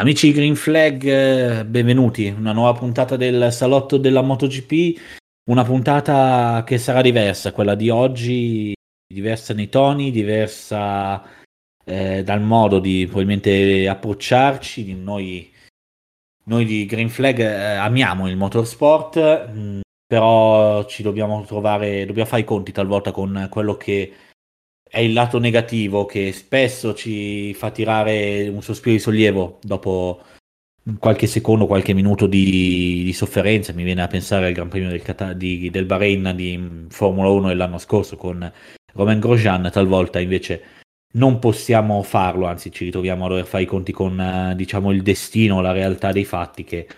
Amici di Green Flag, benvenuti. Una nuova puntata del salotto della MotoGP. Una puntata che sarà diversa, quella di oggi, diversa nei toni, diversa eh, dal modo di probabilmente approcciarci. Noi, noi di Green Flag eh, amiamo il motorsport, mh, mm, però ci dobbiamo trovare, dobbiamo fare i conti talvolta con quello che è il lato negativo che spesso ci fa tirare un sospiro di sollievo dopo qualche secondo, qualche minuto di, di sofferenza. Mi viene a pensare al Gran Premio del, di, del Bahrain di Formula 1 dell'anno scorso con Romain Grosjean, talvolta invece non possiamo farlo, anzi ci ritroviamo a dover fare i conti con diciamo il destino, la realtà dei fatti che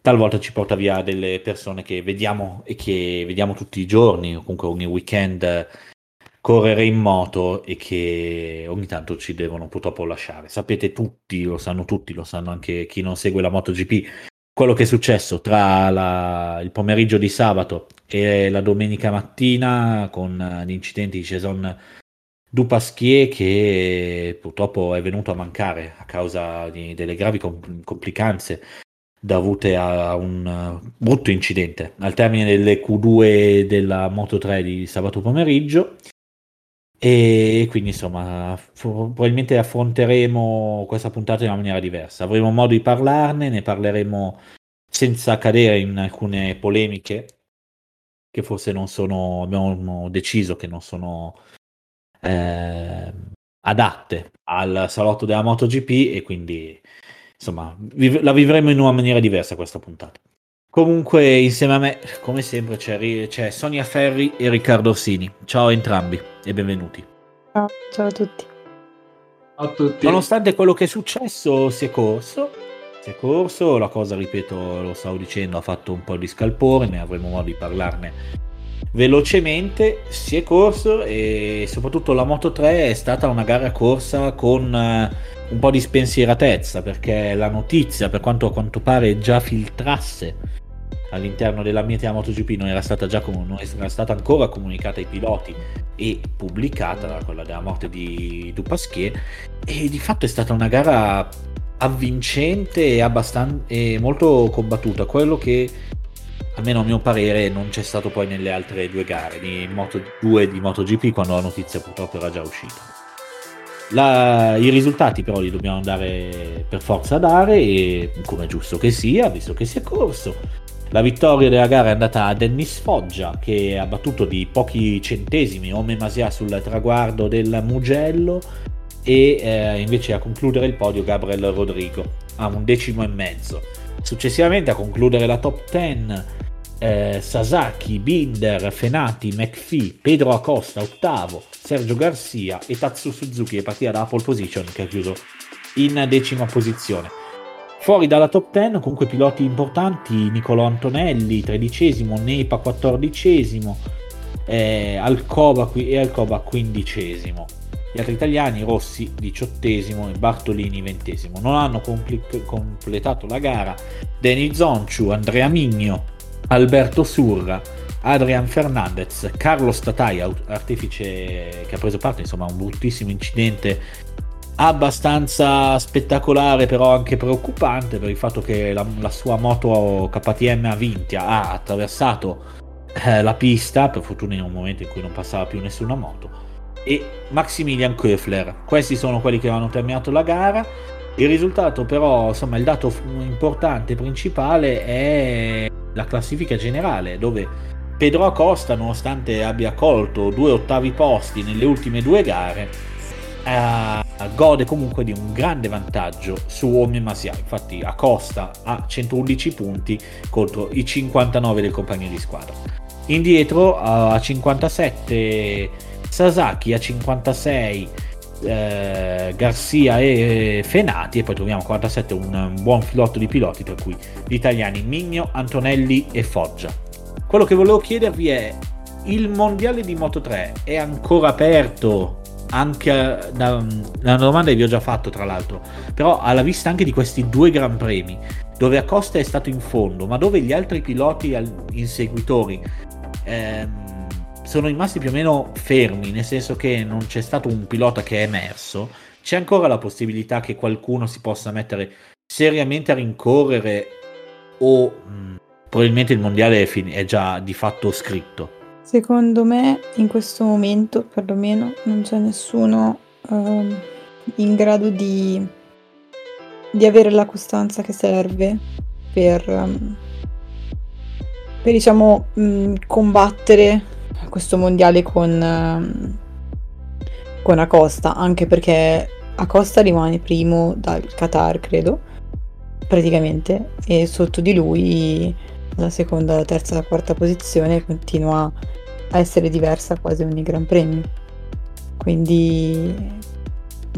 talvolta ci porta via delle persone che vediamo e che vediamo tutti i giorni o comunque ogni weekend correre in moto e che ogni tanto ci devono purtroppo lasciare. Sapete tutti, lo sanno tutti, lo sanno anche chi non segue la MotoGP, quello che è successo tra la, il pomeriggio di sabato e la domenica mattina con l'incidente di Jason Dupasquier che purtroppo è venuto a mancare a causa di, delle gravi complicanze dovute a un brutto incidente al termine delle Q2 della Moto 3 di sabato pomeriggio e quindi insomma, probabilmente affronteremo questa puntata in una maniera diversa. Avremo modo di parlarne, ne parleremo senza cadere in alcune polemiche che forse non sono, abbiamo deciso che non sono eh, adatte al salotto della MotoGP e quindi insomma viv- la vivremo in una maniera diversa questa puntata. Comunque, insieme a me, come sempre, c'è, c'è, Sonia Ferri e Riccardo Orsini. Ciao a entrambi e benvenuti. Ciao, ciao a tutti. Ciao a tutti. Nonostante quello che è successo, si è corso. Si è corso, la cosa, ripeto, lo stavo dicendo, ha fatto un po' di scalpore, ne avremo modo di parlarne velocemente. Si è corso e soprattutto la Moto 3 è stata una gara corsa con uh, un po' di spensieratezza perché la notizia, per quanto a quanto pare già filtrasse all'interno della mia MotoGP non era stata già non era stata ancora comunicata ai piloti e pubblicata quella della morte di Dupasquier. E di fatto è stata una gara avvincente e, abbastanza, e molto combattuta. Quello che almeno a mio parere non c'è stato poi nelle altre due gare di Moto 2 di MotoGP quando la notizia purtroppo era già uscita. La, I risultati però li dobbiamo andare per forza a dare e come è giusto che sia visto che si è corso la vittoria della gara è andata a Dennis Foggia che ha battuto di pochi centesimi Ome Masia sul traguardo del Mugello e eh, invece a concludere il podio Gabriel Rodrigo a un decimo e mezzo. Successivamente a concludere la top 10 eh, Sasaki, Binder, Fenati, McPhee, Pedro Acosta ottavo, Sergio Garcia e Tatsu Suzuki è partita da pole position che ha chiuso in decima posizione. Fuori dalla top 10 comunque piloti importanti, Nicolo Antonelli tredicesimo, Nepa quattordicesimo, eh, Alcoba e Alcoba quindicesimo. Gli altri italiani, Rossi diciottesimo e Bartolini ventesimo. Non hanno compl- completato la gara Deni Zonciu, Andrea Migno, Alberto Surra, Adrian Fernandez, Carlo Statai, artefice che ha preso parte insomma, a un bruttissimo incidente abbastanza spettacolare però anche preoccupante per il fatto che la, la sua moto KTM Avintia ha attraversato eh, la pista per fortuna in un momento in cui non passava più nessuna moto e Maximilian Köfler questi sono quelli che hanno terminato la gara. Il risultato però insomma il dato importante principale è la classifica generale dove Pedro Acosta nonostante abbia colto due ottavi posti nelle ultime due gare eh, gode comunque di un grande vantaggio su Ome Masia. Infatti Acosta ha 111 punti contro i 59 del compagno di squadra. Indietro a 57 Sasaki, a 56 eh, Garcia e Fenati e poi troviamo a 47 un buon filotto di piloti per cui gli italiani Migno, Antonelli e Foggia. Quello che volevo chiedervi è il mondiale di Moto 3 è ancora aperto anche da, la domanda vi ho già fatto tra l'altro però alla vista anche di questi due gran premi dove Acosta è stato in fondo ma dove gli altri piloti inseguitori ehm, sono rimasti più o meno fermi nel senso che non c'è stato un pilota che è emerso c'è ancora la possibilità che qualcuno si possa mettere seriamente a rincorrere o mh, mm, probabilmente il mondiale è, fin- è già di fatto scritto? Secondo me in questo momento perlomeno non c'è nessuno uh, in grado di, di, avere la costanza che serve per, um, per diciamo mh, combattere questo mondiale con, uh, con Acosta, anche perché Acosta rimane primo dal Qatar, credo, praticamente, e sotto di lui la seconda, la terza, la quarta posizione continua a essere diversa quasi ogni Gran Premio. Quindi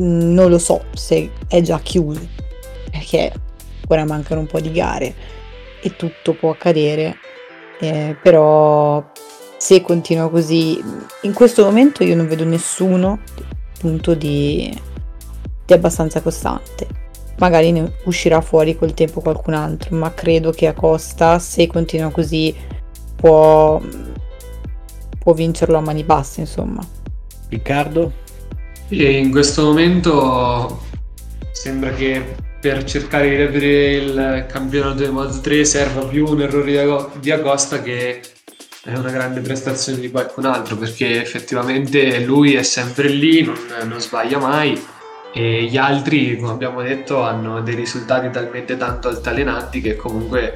mm, non lo so se è già chiuso, perché ora mancano un po' di gare e tutto può accadere, eh, però se continua così, in questo momento io non vedo nessuno punto di, di abbastanza costante magari ne uscirà fuori col tempo qualcun altro, ma credo che a Costa, se continua così, può, può vincerlo a mani basse, insomma. Riccardo? E in questo momento sembra che per cercare di riaprire il campionato del Mod 3 serva più un errore di Acosta che è una grande prestazione di qualcun altro perché effettivamente lui è sempre lì, non, non sbaglia mai e gli altri, come abbiamo detto, hanno dei risultati talmente tanto altalenanti che comunque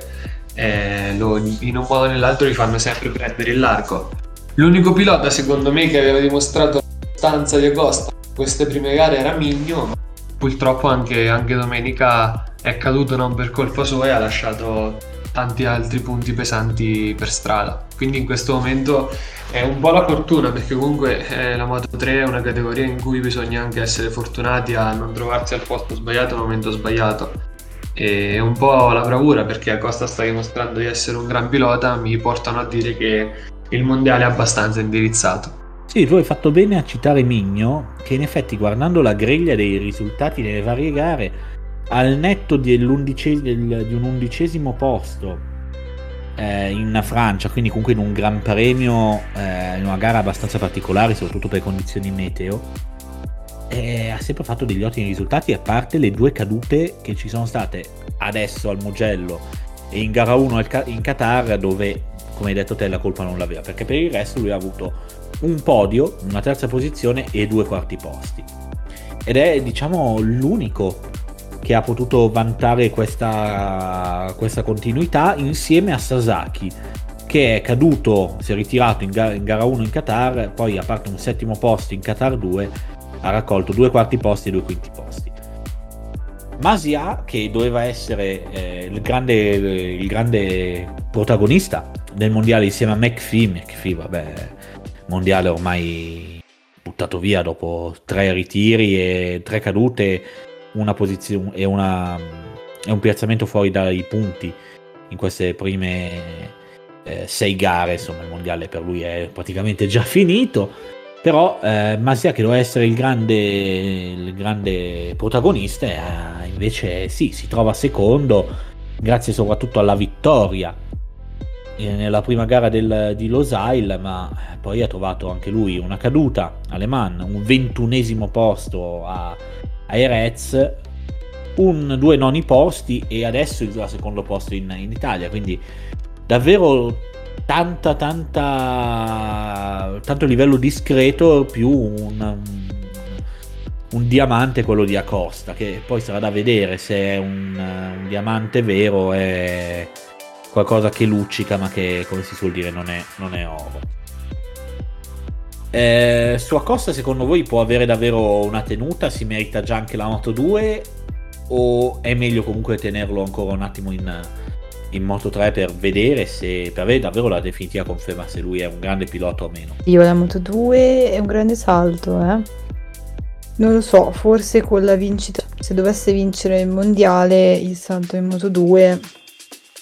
eh, lo, in un modo o nell'altro li fanno sempre prendere il largo. L'unico pilota secondo me che aveva dimostrato la stanza di Agosta queste prime gare era Migno, purtroppo anche, anche domenica è caduto non per colpa sua e ha lasciato tanti altri punti pesanti per strada. Quindi in questo momento è un po' la fortuna perché comunque eh, la Moto 3 è una categoria in cui bisogna anche essere fortunati a non trovarsi al posto sbagliato al momento sbagliato. E un po' la bravura perché Acosta sta dimostrando di essere un gran pilota, mi portano a dire che il mondiale è abbastanza indirizzato. Sì, tu hai fatto bene a citare Migno, che in effetti guardando la griglia dei risultati nelle varie gare, al netto di un undicesimo posto eh, in Francia, quindi comunque in un gran premio, eh, in una gara abbastanza particolare, soprattutto per condizioni meteo, eh, ha sempre fatto degli ottimi risultati, a parte le due cadute che ci sono state adesso al Mugello e in gara 1 in Qatar, dove, come hai detto te, la colpa non l'aveva, perché per il resto lui ha avuto un podio, una terza posizione e due quarti posti. Ed è, diciamo, l'unico che ha potuto vantare questa, questa continuità insieme a Sasaki che è caduto, si è ritirato in, gara, in gara 1 in Qatar, poi a parte un settimo posto in Qatar 2 ha raccolto due quarti posti e due quinti posti. Masia, che doveva essere eh, il, grande, il, grande, protagonista del mondiale insieme a McPhee, McPhee vabbè, mondiale ormai buttato via dopo tre ritiri e tre cadute una posizione e, una, e un piazzamento fuori dai punti in queste prime eh, sei gare, insomma il mondiale per lui è praticamente già finito, però eh, Masia che doveva essere il grande, il grande protagonista eh, invece sì, si trova secondo grazie soprattutto alla vittoria nella prima gara del, di Losail, ma poi ha trovato anche lui una caduta alle Man, un ventunesimo posto a, ai Reds, un, due noni posti e adesso il secondo posto in, in Italia. Quindi davvero tanta, tanta, tanto livello discreto più un, un, diamante quello di Acosta, che poi sarà da vedere se è un, un diamante vero, è qualcosa che luccica ma che come si suol dire non è, non è oro. Eh, su Acosta secondo voi può avere davvero una tenuta? Si merita già anche la Moto 2? O è meglio comunque tenerlo ancora un attimo in, in Moto 3 per vedere se per avere davvero la definitiva conferma se lui è un grande pilota o meno? Io la Moto 2 è un grande salto, eh. Non lo so, forse con la vincita, se dovesse vincere il mondiale, il salto in Moto 2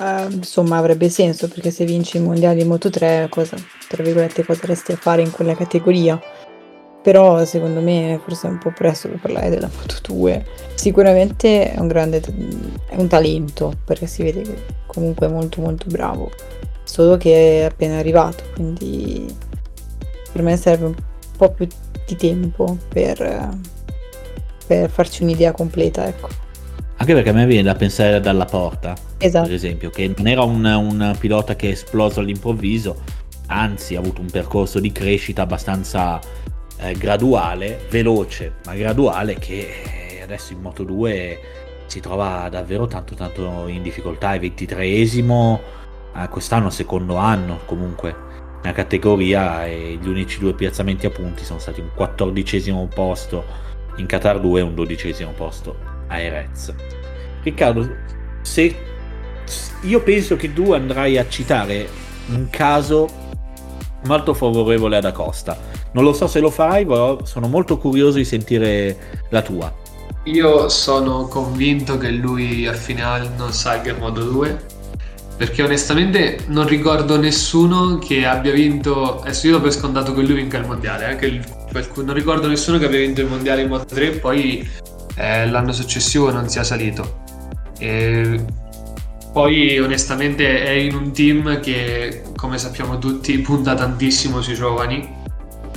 Uh, insomma avrebbe senso perché se vinci i mondiali Moto 3 cosa, tra virgolette cosa resti a fare in quella categoria. Però secondo me forse è un po' presto per parlare della Moto 2 sicuramente è un grande è un talento perché si vede che comunque è molto molto bravo. Solo che è appena arrivato quindi per me serve un po' più di tempo per, per farci un'idea completa, ecco. Anche perché a me viene da pensare dalla porta, esatto. per esempio, che non era un, un pilota che è esploso all'improvviso, anzi ha avuto un percorso di crescita abbastanza eh, graduale, veloce, ma graduale che adesso in Moto 2 si trova davvero tanto tanto in difficoltà, è 23esimo, eh, quest'anno secondo anno comunque nella categoria e gli unici due piazzamenti a punti sono stati un 14 posto in Qatar 2 e un 12 posto a Erez. Riccardo, se io penso che tu andrai a citare un caso molto favorevole ad Acosta. Non lo so se lo farai, però sono molto curioso di sentire la tua. Io sono convinto che lui a fine anno salga in modo 2 perché onestamente non ricordo nessuno che abbia vinto adesso io do per scontato che lui vinca il mondiale eh, il, non ricordo nessuno che abbia vinto il mondiale in moto 3 e poi eh, l'anno successivo non sia salito. E poi onestamente è in un team che, come sappiamo tutti, punta tantissimo sui giovani,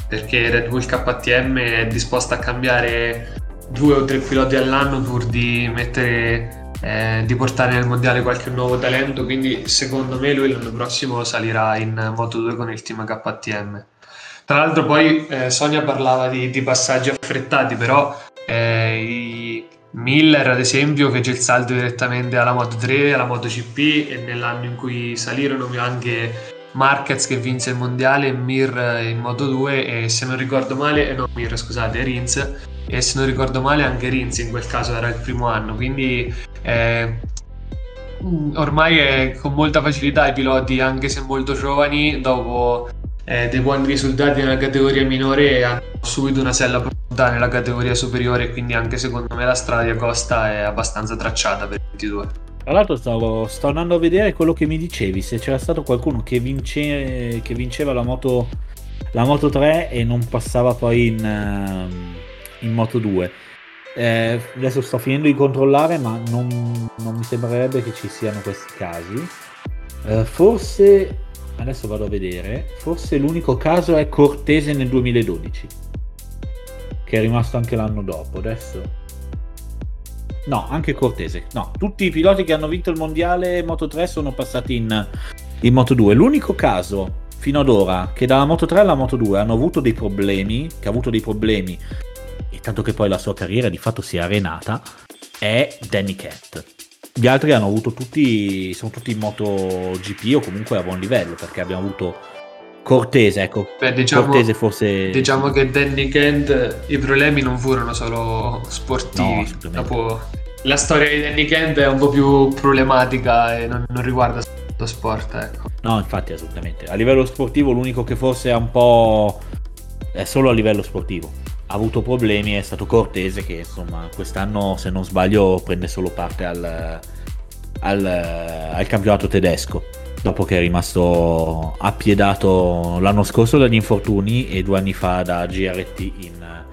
perché Red Bull KTM è disposta a cambiare due o tre piloti all'anno pur di mettere eh, di portare nel mondiale qualche nuovo talento quindi secondo me lui l'anno prossimo salirà in Moto2 con il team KTM tra l'altro poi eh, Sonia parlava di, di, passaggi affrettati però eh, Miller, ad esempio, fece il salto direttamente alla Moto 3, alla Moto GP e nell'anno in cui salirono anche Marquez che vinse il mondiale, Mir in Moto 2 e se non ricordo male, eh, no Mir scusate, Rins e se non ricordo male anche Rins in quel caso era il primo anno, quindi eh, ormai è con molta facilità i piloti, anche se molto giovani, dopo eh, dei buoni risultati nella categoria minore hanno subito una sella pronta nella categoria superiore quindi anche secondo me la strada di Acosta è abbastanza tracciata per il 22 tra l'altro stavo, sto andando a vedere quello che mi dicevi se c'era stato qualcuno che, vince, che vinceva la moto, la moto 3 e non passava poi in, ehm, in moto 2 eh, adesso sto finendo di controllare ma non, non, mi sembrerebbe che ci siano questi casi. Eh, forse adesso vado a vedere, forse l'unico caso è Cortese nel 2012, che è rimasto anche l'anno dopo, adesso... No, anche Cortese. No, tutti i piloti che hanno vinto il mondiale Moto 3 sono passati in, in Moto 2. L'unico caso fino ad ora che dalla Moto 3 alla Moto 2 hanno avuto dei problemi, che ha avuto dei problemi, e tanto che poi la sua carriera di fatto si è arenata, è Danny Cat gli altri hanno avuto tutti, sono tutti in moto GP o comunque a buon livello perché abbiamo avuto Cortese, ecco. Beh, diciamo, Cortese forse... Diciamo che Danny Kent i problemi non furono solo sportivi. No, Dopo, la storia di Danny Kent è un po' più problematica e non, non riguarda lo sport, ecco. No, infatti, assolutamente. A livello sportivo l'unico che forse è un po'... è solo a livello sportivo ha avuto problemi è stato Cortese che insomma quest'anno se non sbaglio prende solo parte al, al, al campionato tedesco dopo che è rimasto appiedato l'anno scorso dagli infortuni e due anni fa da GRT in,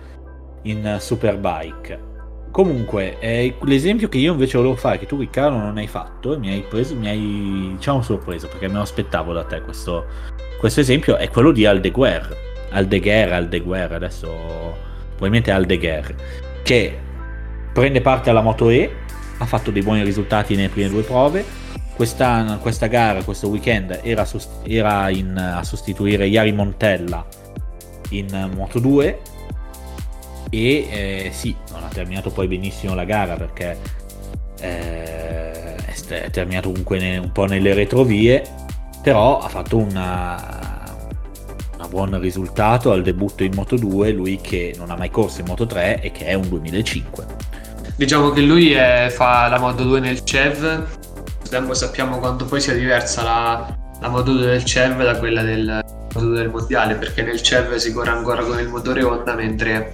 in Superbike. Comunque, è l'esempio che io invece volevo fare, che tu Riccardo non hai fatto, mi hai preso, mi hai diciamo sorpreso perché me lo aspettavo da te questo, questo esempio, è quello di Aldeguer. Aldeguer, Aldeguer, adesso probabilmente Aldeguer, che prende parte alla Moto E, ha fatto dei buoni risultati nelle prime due prove. Questa, questa gara, questo weekend, era, sost- era in, a sostituire Iari Montella in Moto 2 e eh, sì, non ha terminato poi benissimo la gara perché eh, è terminato comunque ne, un po' nelle retrovie, però ha fatto una, buon risultato al debutto in Moto 2, lui che non ha mai corso in Moto 3 e che è un 2005. Diciamo che lui è, fa la Moto 2 nel CEV, sappiamo quanto poi sia diversa la, la Moto 2 del CEV da quella del Moto 2 del Mondiale, perché nel CEV si corre ancora con il motore Honda, mentre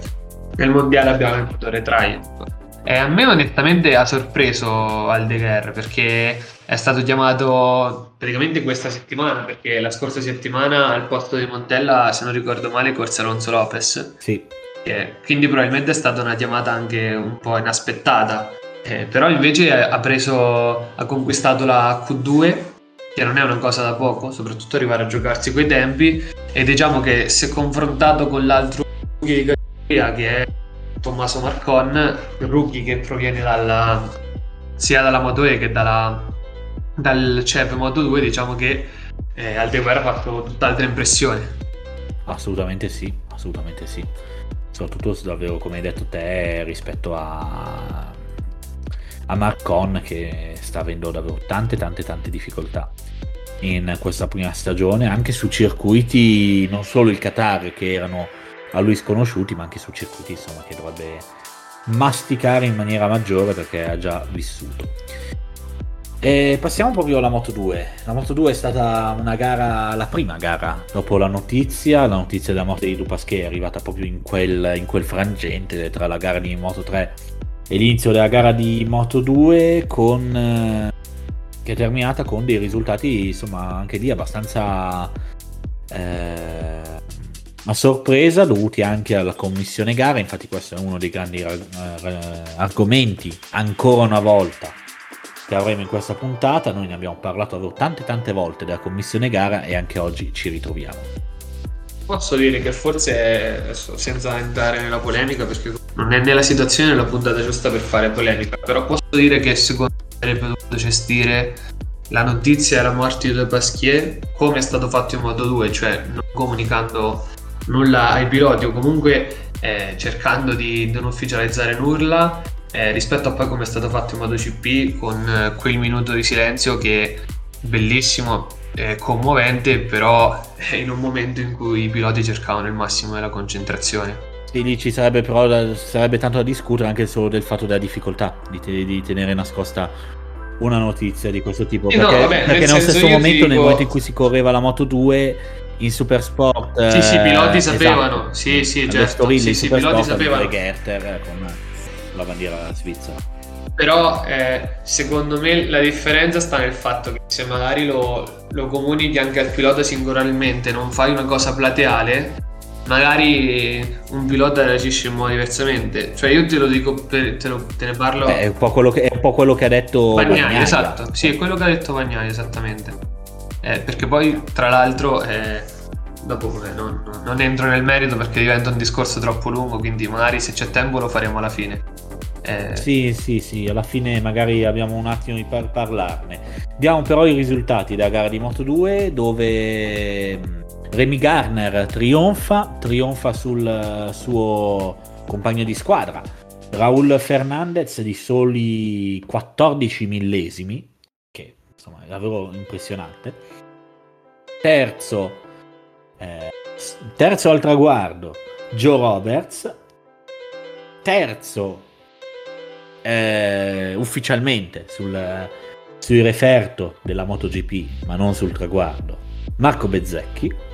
nel Mondiale abbiamo il motore Triumph. E a me onestamente ha sorpreso Aldeguer perché è stato chiamato praticamente questa settimana perché la scorsa settimana al posto di Montella, se non ricordo male, corse Alonso Lopez. Sì. Eh, quindi probabilmente è stata una chiamata anche un po' inaspettata. Eh, però invece ha preso, ha conquistato la Q2, che non è una cosa da poco, soprattutto arrivare a giocarsi quei tempi. E diciamo che se confrontato con l'altro che è Tommaso Marcon, rookie che proviene dalla, sia dalla Moto E che dalla, dal CEV Moto 2, diciamo che eh, Aldeguer ha fatto tutt'altra impressione. Assolutamente sì, assolutamente sì. Soprattutto davvero come hai detto te rispetto a, a Marcon che sta avendo davvero tante tante tante difficoltà in questa prima stagione anche su circuiti non solo il Qatar che erano a lui sconosciuti ma anche su circuiti insomma che dovrebbe masticare in maniera maggiore perché ha già vissuto. E passiamo proprio alla Moto 2 la Moto 2 è stata una gara la prima gara dopo la notizia la notizia della morte di Dupasquet è arrivata proprio in quel, in quel frangente tra la gara di Moto 3 e l'inizio della gara di Moto 2 con eh, che è terminata con dei risultati insomma anche lì abbastanza eh, a sorpresa dovuti anche alla commissione gara infatti questo è uno dei grandi eh, argomenti ancora una volta che avremo in questa puntata. Noi ne abbiamo parlato tante tante volte della commissione gara e anche oggi ci ritroviamo. Posso dire che forse senza entrare nella polemica perché non è nella situazione la puntata giusta per fare polemica però posso dire che secondo me avrebbe dovuto gestire la notizia della morte di De Pasquier come è stato fatto in modo 2, cioè non comunicando nulla ai piloti o comunque eh, cercando di non ufficializzare nulla eh, rispetto a poi come è stato fatto in modo CP con eh, quel minuto di silenzio che è bellissimo, è commovente, però è in un momento in cui i piloti cercavano il massimo della concentrazione. Sì, lì ci sarebbe però da, sarebbe tanto da discutere anche solo del fatto della difficoltà di, te, di tenere nascosta una notizia di questo tipo. Eh perché, no, vabbè, perché nello stesso momento, dico... nel momento in cui si correva la Moto 2 in Super Sport, sì, sì, i piloti eh, sapevano. Esatto, sì, sì, certo. Storilli, sì, sì, i piloti sapevano. Gerter con la bandiera svizzera. Però eh, secondo me la differenza sta nel fatto che se magari lo, lo comunichi anche al pilota singolarmente, non fai una cosa plateale, magari un pilota reagisce in modo diversamente. Cioè, io te lo dico, per, te, lo, te, ne parlo. Beh, è, un po quello che, è un po' quello che ha detto Bagnai. Bagnai esatto, sì, è quello che ha detto Bagnai, esattamente. Eh, perché poi, tra l'altro, eh, dopo eh, non, non, entro nel merito perché diventa un discorso troppo lungo, quindi magari se c'è tempo lo faremo alla fine. Eh... Sì, sì, sì, alla fine magari abbiamo un attimo di par- parlarne. Diamo però i risultati della gara di Moto 2 dove Remy Garner trionfa, trionfa sul suo compagno di squadra. Raul Fernandez di soli 14 millesimi, insomma davvero impressionante. Terzo, eh, terzo al traguardo, Joe Roberts. Terzo, eh, ufficialmente sul, sul referto della MotoGP, ma non sul traguardo, Marco Bezzecchi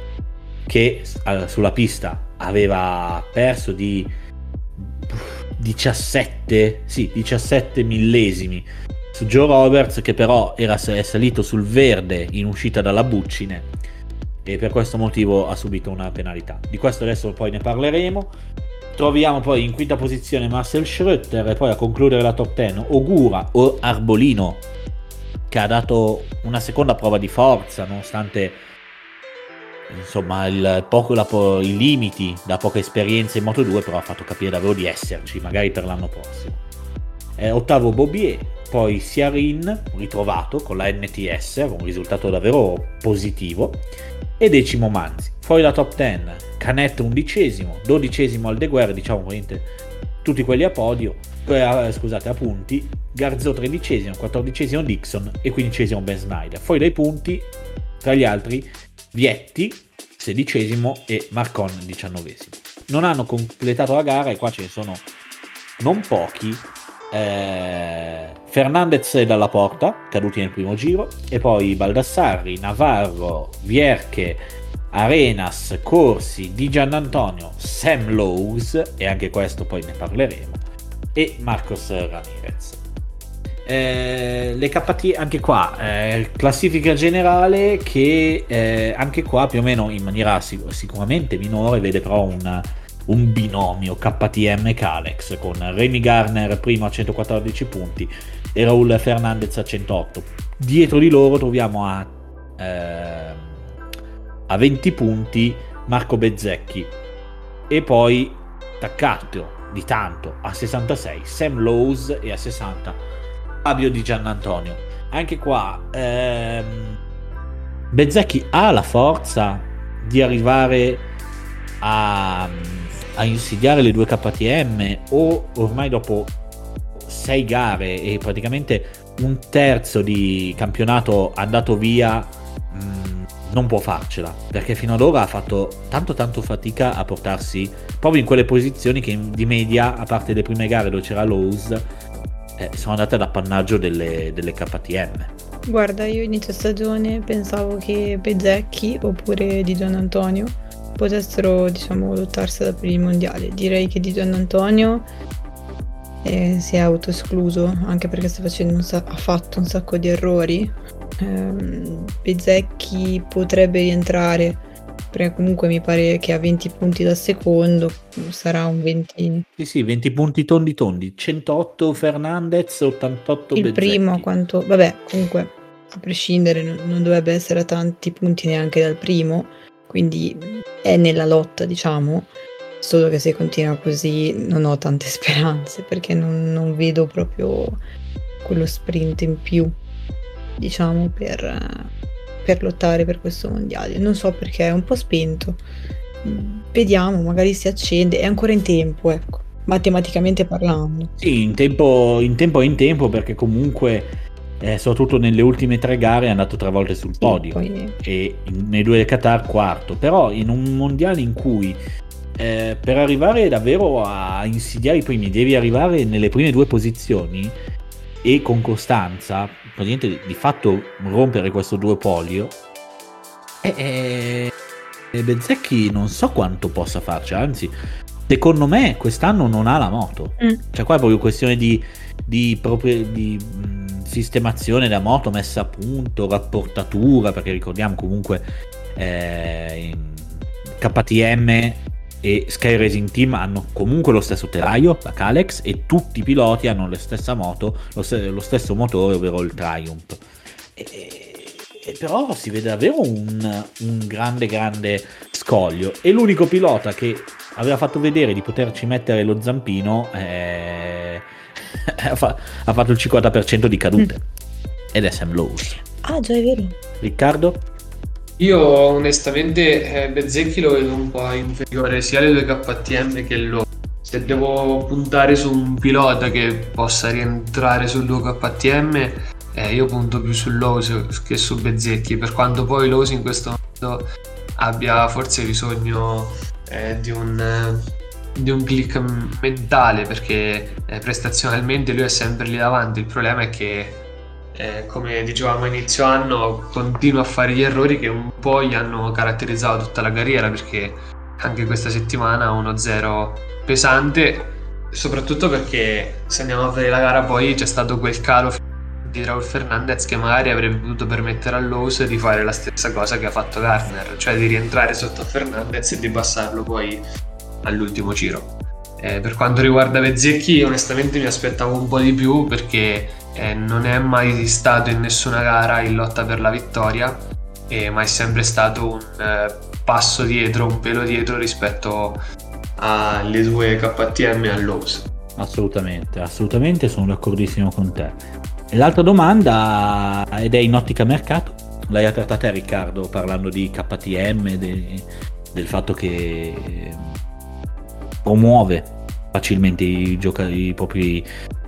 che sulla pista aveva perso di 17, sì, 17 millesimi su Joe Roberts che però era salito sul verde in uscita dalla buccine e per questo motivo ha subito una penalità. Di questo adesso poi ne parleremo. Troviamo poi in quinta posizione Marcel Schröter e poi a concludere la top 10 Ogura o Arbolino che ha dato una seconda prova di forza nonostante insomma il, poco, la, i limiti da poca esperienza in Moto 2 però ha fatto capire davvero di esserci magari per l'anno prossimo eh, ottavo Bobier poi Siarin ritrovato con la NTS un risultato davvero positivo e decimo Manzi fuori da top 10 Canet undicesimo dodicesimo al De Guerre diciamo tutti quelli a podio eh, scusate a punti Garzo tredicesimo quattordicesimo Dixon e quindicesimo Ben Snyder fuori dai punti tra gli altri Vietti, sedicesimo, e Marcon, diciannovesimo. Non hanno completato la gara e qua ce ne sono non pochi. Eh, Fernandez Dalla Porta, caduti nel primo giro, e poi Baldassarri, Navarro, Vierche, Arenas, Corsi, Di Giannantonio, Sam Lowe's, e anche questo poi ne parleremo, e Marcos Ramirez. Eh, le KT anche qua eh, classifica generale che eh, anche qua più o meno in maniera sic- sicuramente minore vede però un, un binomio KTM Calex con Remy Garner primo a 114 punti e Raul Fernandez a 108 dietro di loro troviamo a, ehm, a 20 punti Marco Bezzecchi e poi attaccato di tanto. A 66 Sam Lowe's e a 60 Fabio Di Giannantonio. Anche qua ehm, Bezzecchi ha la forza di arrivare a, a insidiare le due KTM o ormai dopo sei gare e praticamente un terzo di campionato andato via mm, non può farcela perché fino ad ora ha fatto tanto tanto fatica a portarsi proprio in quelle posizioni che di media a parte le prime gare dove c'era Lowe's eh, sono andate ad appannaggio delle, delle KTM guarda io inizio stagione pensavo che Bezzecchi oppure Di Gian Antonio potessero diciamo lottarsi per il mondiale direi che Di Gian Antonio eh, si è autoescluso anche perché sta facendo sa- ha fatto un sacco di errori. Eh, Bezzecchi potrebbe rientrare perché comunque mi pare che a 20 punti dal secondo sarà un 20 sì sì 20 punti tondi tondi 108 Fernandez 88 il Bezzecchi. primo quanto vabbè comunque a prescindere non, non dovrebbe essere tanti punti neanche dal primo quindi è nella lotta diciamo Solo che se continua così non ho tante speranze perché non, non vedo proprio quello sprint in più, diciamo, per, per lottare per questo mondiale. Non so perché è un po' spento. Vediamo, magari si accende, è ancora in tempo, ecco, matematicamente parlando. Sì, in tempo, in tempo in tempo perché comunque eh, soprattutto nelle ultime tre gare è andato tre volte sul podio poi... e in, nei due del Qatar quarto, però in un mondiale in cui eh, per arrivare davvero a insidiare i primi devi arrivare nelle prime due posizioni e con costanza, praticamente di fatto rompere questo duopolio. E, e, e Bezzecchi non so quanto possa farci, anzi, secondo me quest'anno non ha la moto. Mm. Cioè, qua è proprio questione di, di, proprio, di mh, sistemazione della moto, messa a punto, rapportatura, perché ricordiamo comunque eh, KTM e Sky Racing Team hanno comunque lo stesso telaio, la Calex, e tutti i piloti hanno la stessa moto, lo, st- lo stesso motore, ovvero il Triumph. E, e però si vede davvero un, un, grande, grande scoglio. E l'unico pilota che aveva fatto vedere di poterci mettere lo zampino eh, ha, fatto il 50% di cadute. Mm. Ed è Sam Lowe's. Ah, già è vero. Riccardo? Io onestamente eh, Bezzecchi lo vedo un po' inferiore sia alle due KTM che lo. Se devo puntare su un pilota che possa rientrare sul 2 KTM, eh, io punto più su Lowe's che su Bezzecchi, per quanto poi Lowe's in questo momento abbia forse bisogno eh, di un di un click mentale perché eh, prestazionalmente lui è sempre lì davanti. Il problema è che eh, come dicevamo inizio anno, continua a fare gli errori che un po' gli hanno caratterizzato tutta la carriera perché anche questa settimana 1-0 pesante, soprattutto perché se andiamo a vedere la gara poi c'è stato quel calo di Raul Fernandez che magari avrebbe potuto permettere a Lowe's di fare la stessa cosa che ha fatto Garner, cioè di rientrare sotto Fernandez e di passarlo poi all'ultimo giro. Eh, per quanto riguarda Vezzecchi, onestamente mi aspettavo un po' di più perché eh, non è mai stato in nessuna gara in lotta per la vittoria, eh, ma è sempre stato un eh, passo dietro, un pelo dietro rispetto alle due KTM e all'Ose. Assolutamente, assolutamente sono d'accordissimo con te. E l'altra domanda, ed è in ottica mercato, l'hai aperta te Riccardo parlando di KTM, de, del fatto che promuove facilmente i, gioca- i propri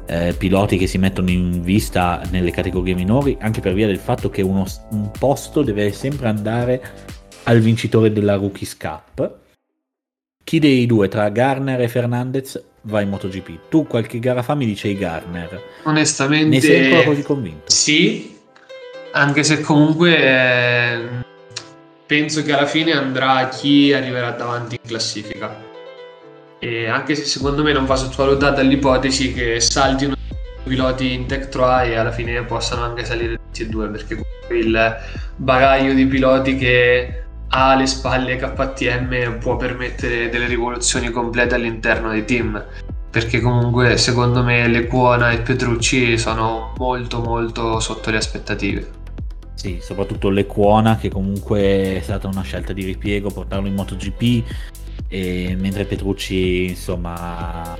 eh, piloti che si mettono in vista nelle categorie minori, anche per via del fatto che uno, un posto deve sempre andare al vincitore della Rookies Cup. Chi dei due, tra Garner e Fernandez, va in MotoGP? Tu qualche gara fa mi dicevi Garner. Onestamente... Ne sei ancora così convinto? Sì, anche se comunque eh, penso che alla fine andrà chi arriverà davanti in classifica e anche se secondo me non va sottovalutata l'ipotesi che saltino piloti in Tech 3 e alla fine possano anche salire tutti e due perché il bagaglio di piloti che ha alle spalle KTM può permettere delle rivoluzioni complete all'interno dei team. Perché comunque secondo me Lecuona e Petrucci sono molto molto sotto le aspettative. Sì, soprattutto Lecuona che comunque è stata una scelta di ripiego portarlo in MotoGP e mentre Petrucci insomma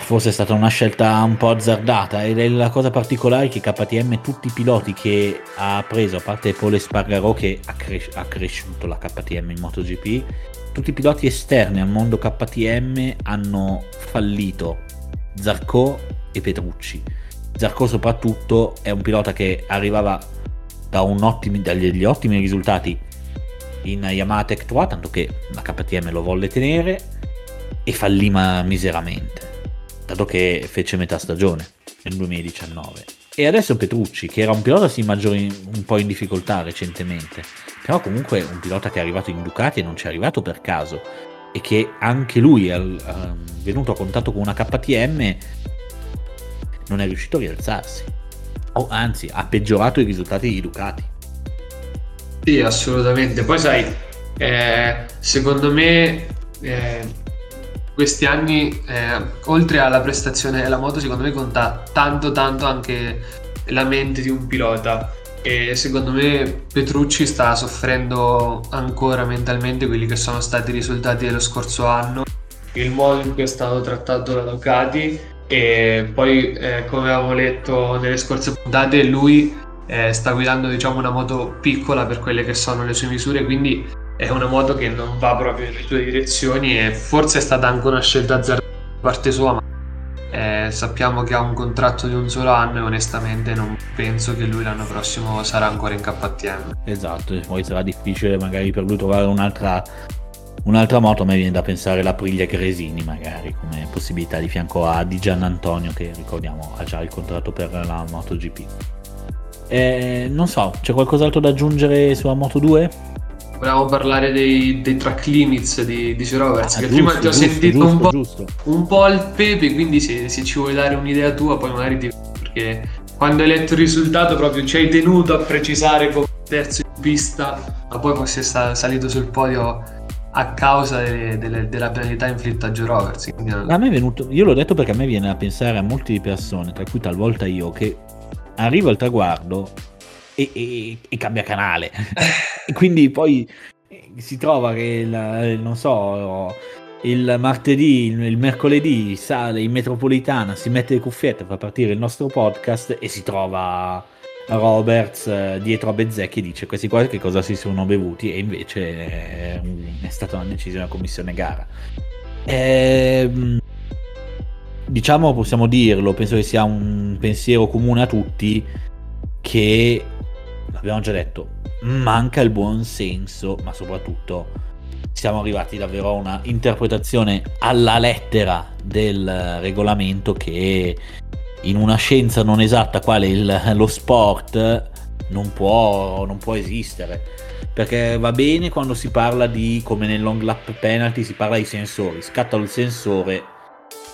forse è stata una scelta un po' azzardata ed è la cosa particolare che KTM tutti i piloti che ha preso, a parte Paul Espargaro che ha, cres- ha cresciuto la KTM in MotoGP, tutti i piloti esterni al mondo KTM hanno fallito Zarco e Petrucci. Zarco soprattutto è un pilota che arrivava da ottimi, dagli ottimi risultati in Yamaha Tech 3, tanto che la KTM lo volle tenere e fallì miseramente dato che fece metà stagione nel 2019. E adesso Petrucci, che era un pilota sì maggiore un po' in difficoltà recentemente, però comunque un pilota che è arrivato in Ducati e non ci è arrivato per caso, e che anche lui è venuto a contatto con una KTM, non è riuscito a rialzarsi. O anzi, ha peggiorato i risultati di Ducati. Sì, assolutamente. Poi sai, eh, secondo me... Eh questi anni, eh, oltre alla prestazione della moto, secondo me conta tanto tanto anche la mente di un pilota. E secondo me Petrucci sta soffrendo ancora mentalmente quelli che sono stati i risultati dello scorso anno, il modo in cui è stato trattato da Ducati e poi eh, come avevamo letto nelle scorse puntate lui eh, sta guidando diciamo una moto piccola per quelle che sono le sue misure quindi è una moto che non va proprio nelle tue direzioni e forse è stata anche una scelta azzardata da parte sua, ma eh, sappiamo che ha un contratto di un solo anno e onestamente non penso che lui l'anno prossimo sarà ancora in KTM. Esatto, poi sarà difficile magari per lui trovare un'altra, un'altra moto, a me viene da pensare la Priglia Cresini magari come possibilità di fianco a Di Gian Antonio che ricordiamo ha già il contratto per la MotoGP. Eh, non so, c'è qualcos'altro da aggiungere sulla Moto 2? Volevamo parlare dei, dei, track limits di, di Roberts, ah, che giusto, prima ti ho giusto, sentito giusto, un, po', giusto. un po' al pepe, quindi se, se, ci vuoi dare un'idea tua poi magari ti... perché quando hai letto il risultato proprio ci hai tenuto a precisare come terzo in pista, ma poi fosse salito sul podio a causa delle, delle, della penalità inflitta a Joe Roberts. Quindi... A me è venuto, io l'ho detto perché a me viene a pensare a molte persone, tra cui talvolta io, che arrivo al traguardo e, e, e cambia canale. e quindi poi eh, si trova che il, non so il martedì, il mercoledì sale in metropolitana, si mette le cuffiette, fa partire il nostro podcast e si trova Roberts eh, dietro a Bezzecchi e dice questi qua che cosa si sono bevuti e invece è, è stata una decisione della commissione gara. Ehm, diciamo possiamo dirlo, penso che sia un pensiero comune a tutti che abbiamo già detto, manca il buon senso, ma soprattutto siamo arrivati davvero a una interpretazione alla lettera del regolamento che in una scienza non esatta quale il, lo sport non può, non può esistere. Perché va bene quando si parla di come nel long lap penalty si parla di sensori scatta il sensore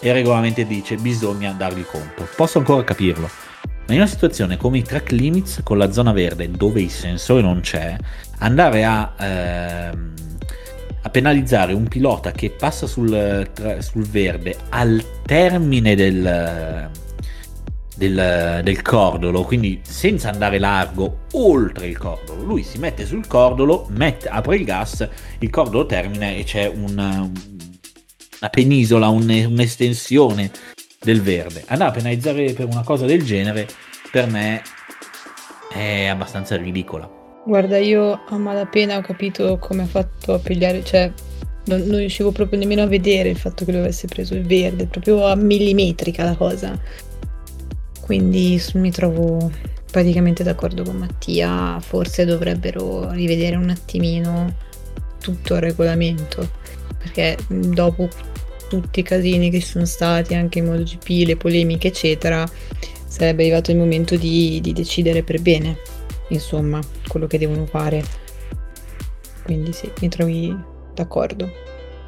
e il regolamento dice bisogna dargli conto posso ancora capirlo ma in una situazione come i track limits con la zona verde dove il sensore non c'è, andare a, ehm, a penalizzare un pilota che passa sul, tra, sul verde al termine del, del, del, cordolo, quindi senza andare largo oltre il cordolo. Lui si mette sul cordolo, mette, apre il gas, il cordolo termina e c'è una, una penisola, un, un'estensione del verde. Andare a penalizzare per una cosa del genere per me è abbastanza ridicola. Guarda, io a malapena ho capito come ha fatto a pigliare, cioè non, non, riuscivo proprio nemmeno a vedere il fatto che lui avesse preso il verde, proprio a millimetrica la cosa. Quindi mi trovo praticamente d'accordo con Mattia, forse dovrebbero rivedere un attimino tutto il regolamento, perché dopo tutti i casini che ci sono stati anche in MotoGP, le polemiche eccetera, sarebbe arrivato il momento di, di decidere per bene, insomma, quello che devono fare. Quindi sì, mi trovi d'accordo.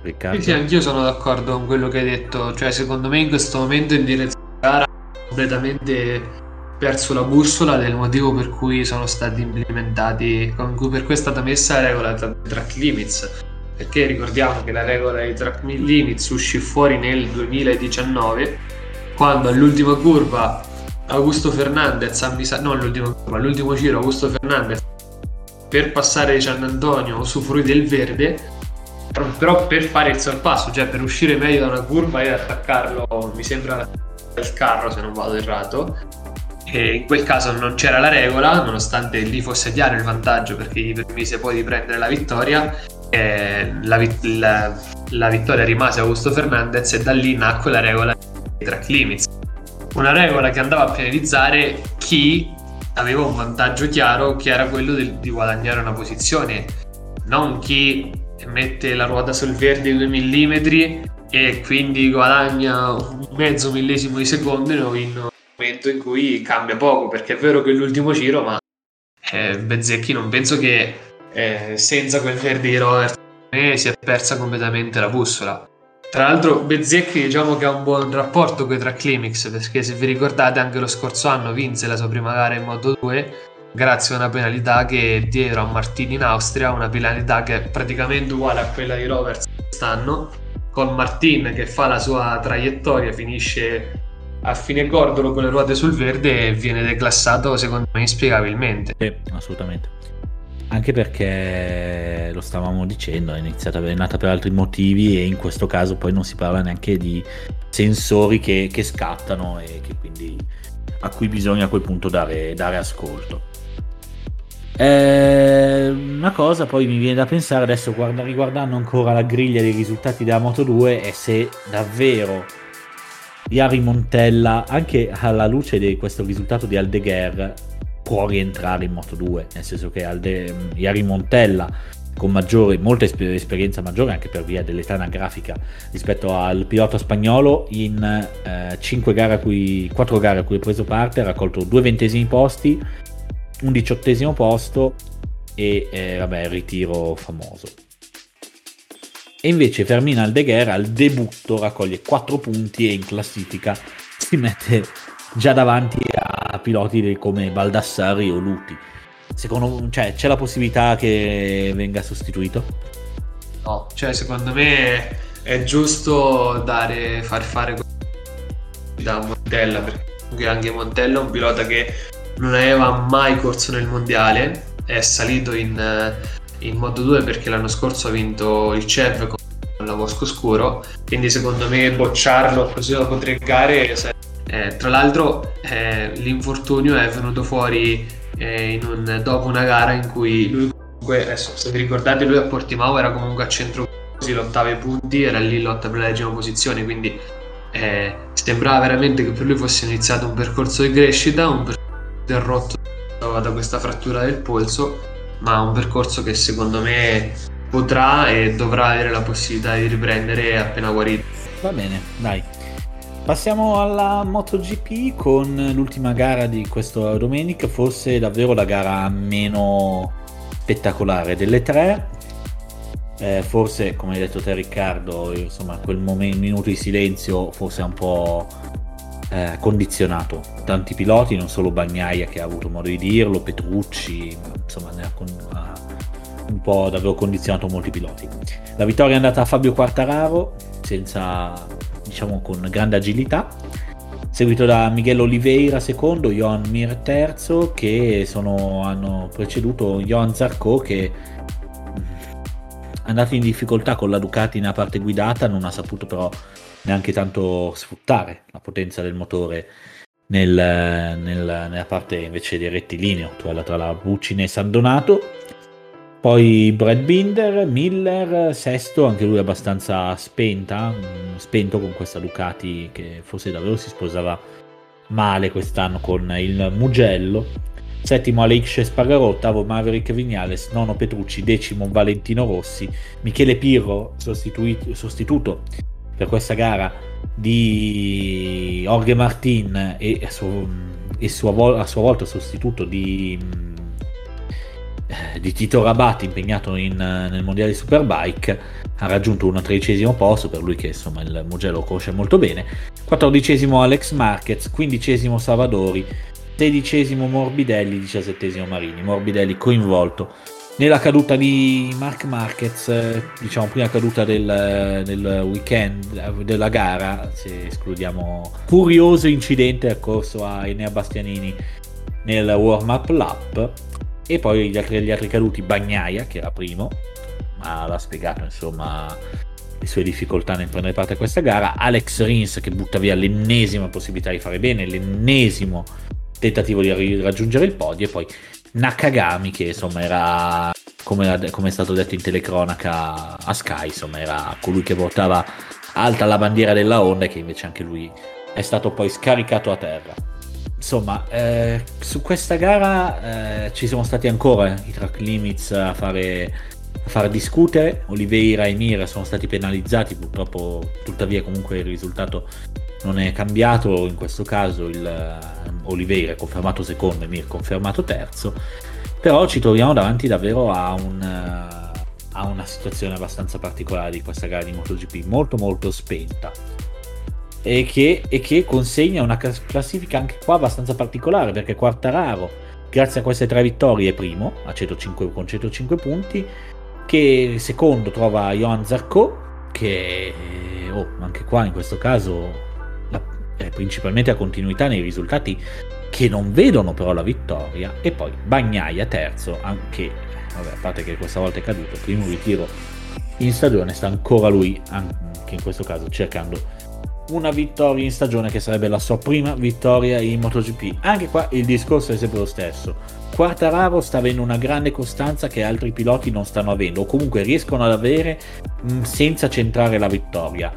Riccardo. Sì, anch'io sono d'accordo con quello che hai detto. Cioè, secondo me in questo momento in direzione gara completamente perso la bussola del motivo per cui sono stati implementati, con cui per cui è stata messa la regola dei track limits perché ricordiamo che la regola dei track limits uscì fuori nel 2019 quando all'ultima curva Augusto Fernandez ha misa- no all'ultima curva, all'ultimo giro Augusto Fernandez per passare Gian Antonio usufruì del verde però per fare il sorpasso, cioè per uscire meglio da una curva e attaccarlo, mi sembra il carro se non vado errato. E in quel caso non c'era la regola, nonostante lì fosse chiaro il vantaggio perché gli permise poi di prendere la vittoria. La, la, la, vittoria rimase a Augusto Fernandez e da lì nacque la regola dei track limits. Una regola che andava a penalizzare chi aveva un vantaggio chiaro che era quello di, di guadagnare una posizione, non chi mette la ruota sul verde di 2 mm e quindi guadagna un mezzo millesimo di secondo in un momento in cui cambia poco, perché è vero che è l'ultimo giro, ma eh, Bezzecchi non penso che eh, senza quel verde di Robert si è persa completamente la bussola. Tra l'altro Bezzecchi diciamo che ha un buon rapporto con i limits perché se vi ricordate anche lo scorso anno vinse la sua prima gara in Moto 2 grazie a una penalità che dietro a Martini in Austria, una penalità che è praticamente uguale a quella di Roberts quest'anno, con Martin che fa la sua traiettoria, finisce a fine cordolo con le ruote sul verde e viene declassato secondo me inspiegabilmente. Sì, assolutamente anche perché lo stavamo dicendo, è, iniziata, è nata per altri motivi e in questo caso poi non si parla neanche di sensori che, che scattano e che quindi a cui bisogna a quel punto dare, dare ascolto. Eh, una cosa poi mi viene da pensare adesso guarda, riguardando ancora la griglia dei risultati della Moto 2 è se davvero Yari Montella anche alla luce di questo risultato di Aldeguer può rientrare in Moto 2, nel senso che Alde, Yari Montella con maggiore, molta esper- esperienza maggiore anche per via dell'età anagrafica rispetto al pilota spagnolo in eh, 5 gare a cui, 4 gare a cui ha preso parte ha raccolto due ventesimi posti un diciottesimo posto e eh, vabbè il ritiro famoso. E invece Fermina Aldeguer al debutto raccoglie 4 punti e in classifica si mette già davanti a piloti come Baldassari o Luti. Secondo cioè, c'è la possibilità che venga sostituito? No, cioè secondo me è giusto dare, far fare da Montella perché anche Montella è un pilota che non aveva mai corso nel mondiale, è salito in, in Moto 2 perché l'anno scorso ha vinto il CEV con la Bosco Scuro, quindi secondo me bocciarlo così dopo tre gare eh, tra l'altro eh, l'infortunio è venuto fuori eh, un, dopo una gara in cui lui comunque, adesso se vi ricordate lui a Portimao era comunque a centro si lottava i punti, era lì lotta per la decima posizione, quindi eh, sembrava veramente che per lui fosse iniziato un percorso di crescita, un percorso interrotto da questa frattura del polso, ma un percorso che secondo me potrà e dovrà avere la possibilità di riprendere appena guarito. Va bene, dai. Passiamo alla MotoGP con l'ultima gara di questa domenica, forse davvero la gara meno spettacolare delle tre. Eh, forse, come hai detto te Riccardo, insomma, quel momento, minuto di silenzio forse è un po' eh, condizionato. Tanti piloti, non solo Bagnaia che ha avuto modo di dirlo, Petrucci, insomma, ne ha, con, un po' davvero condizionato molti piloti. La vittoria è andata a Fabio Quartararo, senza diciamo con grande agilità, seguito da Miguel Oliveira secondo, Johan Mir terzo, che sono, hanno preceduto Johan Zarco che è andato in difficoltà con la Ducati nella parte guidata, non ha saputo però neanche tanto sfruttare la potenza del motore nel, nel, nella parte invece del rettilineo, quella tra la Buccine e San Donato. Poi Brad Binder, Miller, sesto, anche lui abbastanza spenta, mm, spento con questa Ducati che forse davvero si sposava male quest'anno con il Mugello. Settimo Aleix Spargarò, ottavo Maverick Vignales, nono Petrucci, decimo Valentino Rossi, Michele Pirro sostituto per questa gara di Jorge Martin e, a, suo, e sua, a sua volta sostituto di mm, di Tito Rabatti impegnato in, nel mondiale Superbike ha raggiunto un tredicesimo posto per lui che insomma il Mugello lo conosce molto bene. Quattordicesimo Alex Marquez quindicesimo Savadori sedicesimo Morbidelli diciassettesimo Marini. Morbidelli coinvolto nella caduta di Mark Marquez diciamo prima caduta del, del weekend della gara se escludiamo curioso incidente occorso a Enea Bastianini nel warm up lap e poi gli altri, gli altri caduti Bagnaia che era primo l'ha spiegato insomma le sue difficoltà nel prendere parte a questa gara. Alex Rins che butta via l'ennesima possibilità di fare bene, l'ennesimo tentativo di raggiungere il podio e poi Nakagami che insomma era come, come, è stato detto in telecronaca a Sky insomma era colui che portava alta la bandiera della Honda e che invece anche lui è stato poi scaricato a terra insomma eh, su questa gara eh, ci sono stati ancora i track limits a fare, a far discutere. Oliveira e Mir sono stati penalizzati purtroppo tuttavia comunque il risultato non è cambiato. In questo caso il uh, Oliveira è confermato secondo e Mir confermato terzo. Però ci troviamo davanti davvero a, un, uh, a una situazione abbastanza particolare di questa gara di MotoGP molto molto spenta e che, e che consegna una classifica anche qua abbastanza particolare perché Quartararo grazie a queste tre vittorie è primo 105, con 105 punti che secondo trova Johan Zarco che oh, anche qua in questo caso eh, principalmente a continuità nei risultati che non vedono però la vittoria e poi Bagnaia terzo anche vabbè, a parte che questa volta è caduto primo ritiro in stagione sta ancora lui anche in questo caso cercando una vittoria in stagione che sarebbe la sua prima vittoria in MotoGP. Anche qua il discorso è sempre lo stesso. Quartararo sta avendo una grande costanza che altri piloti non stanno avendo o comunque riescono ad avere mh, senza centrare la vittoria.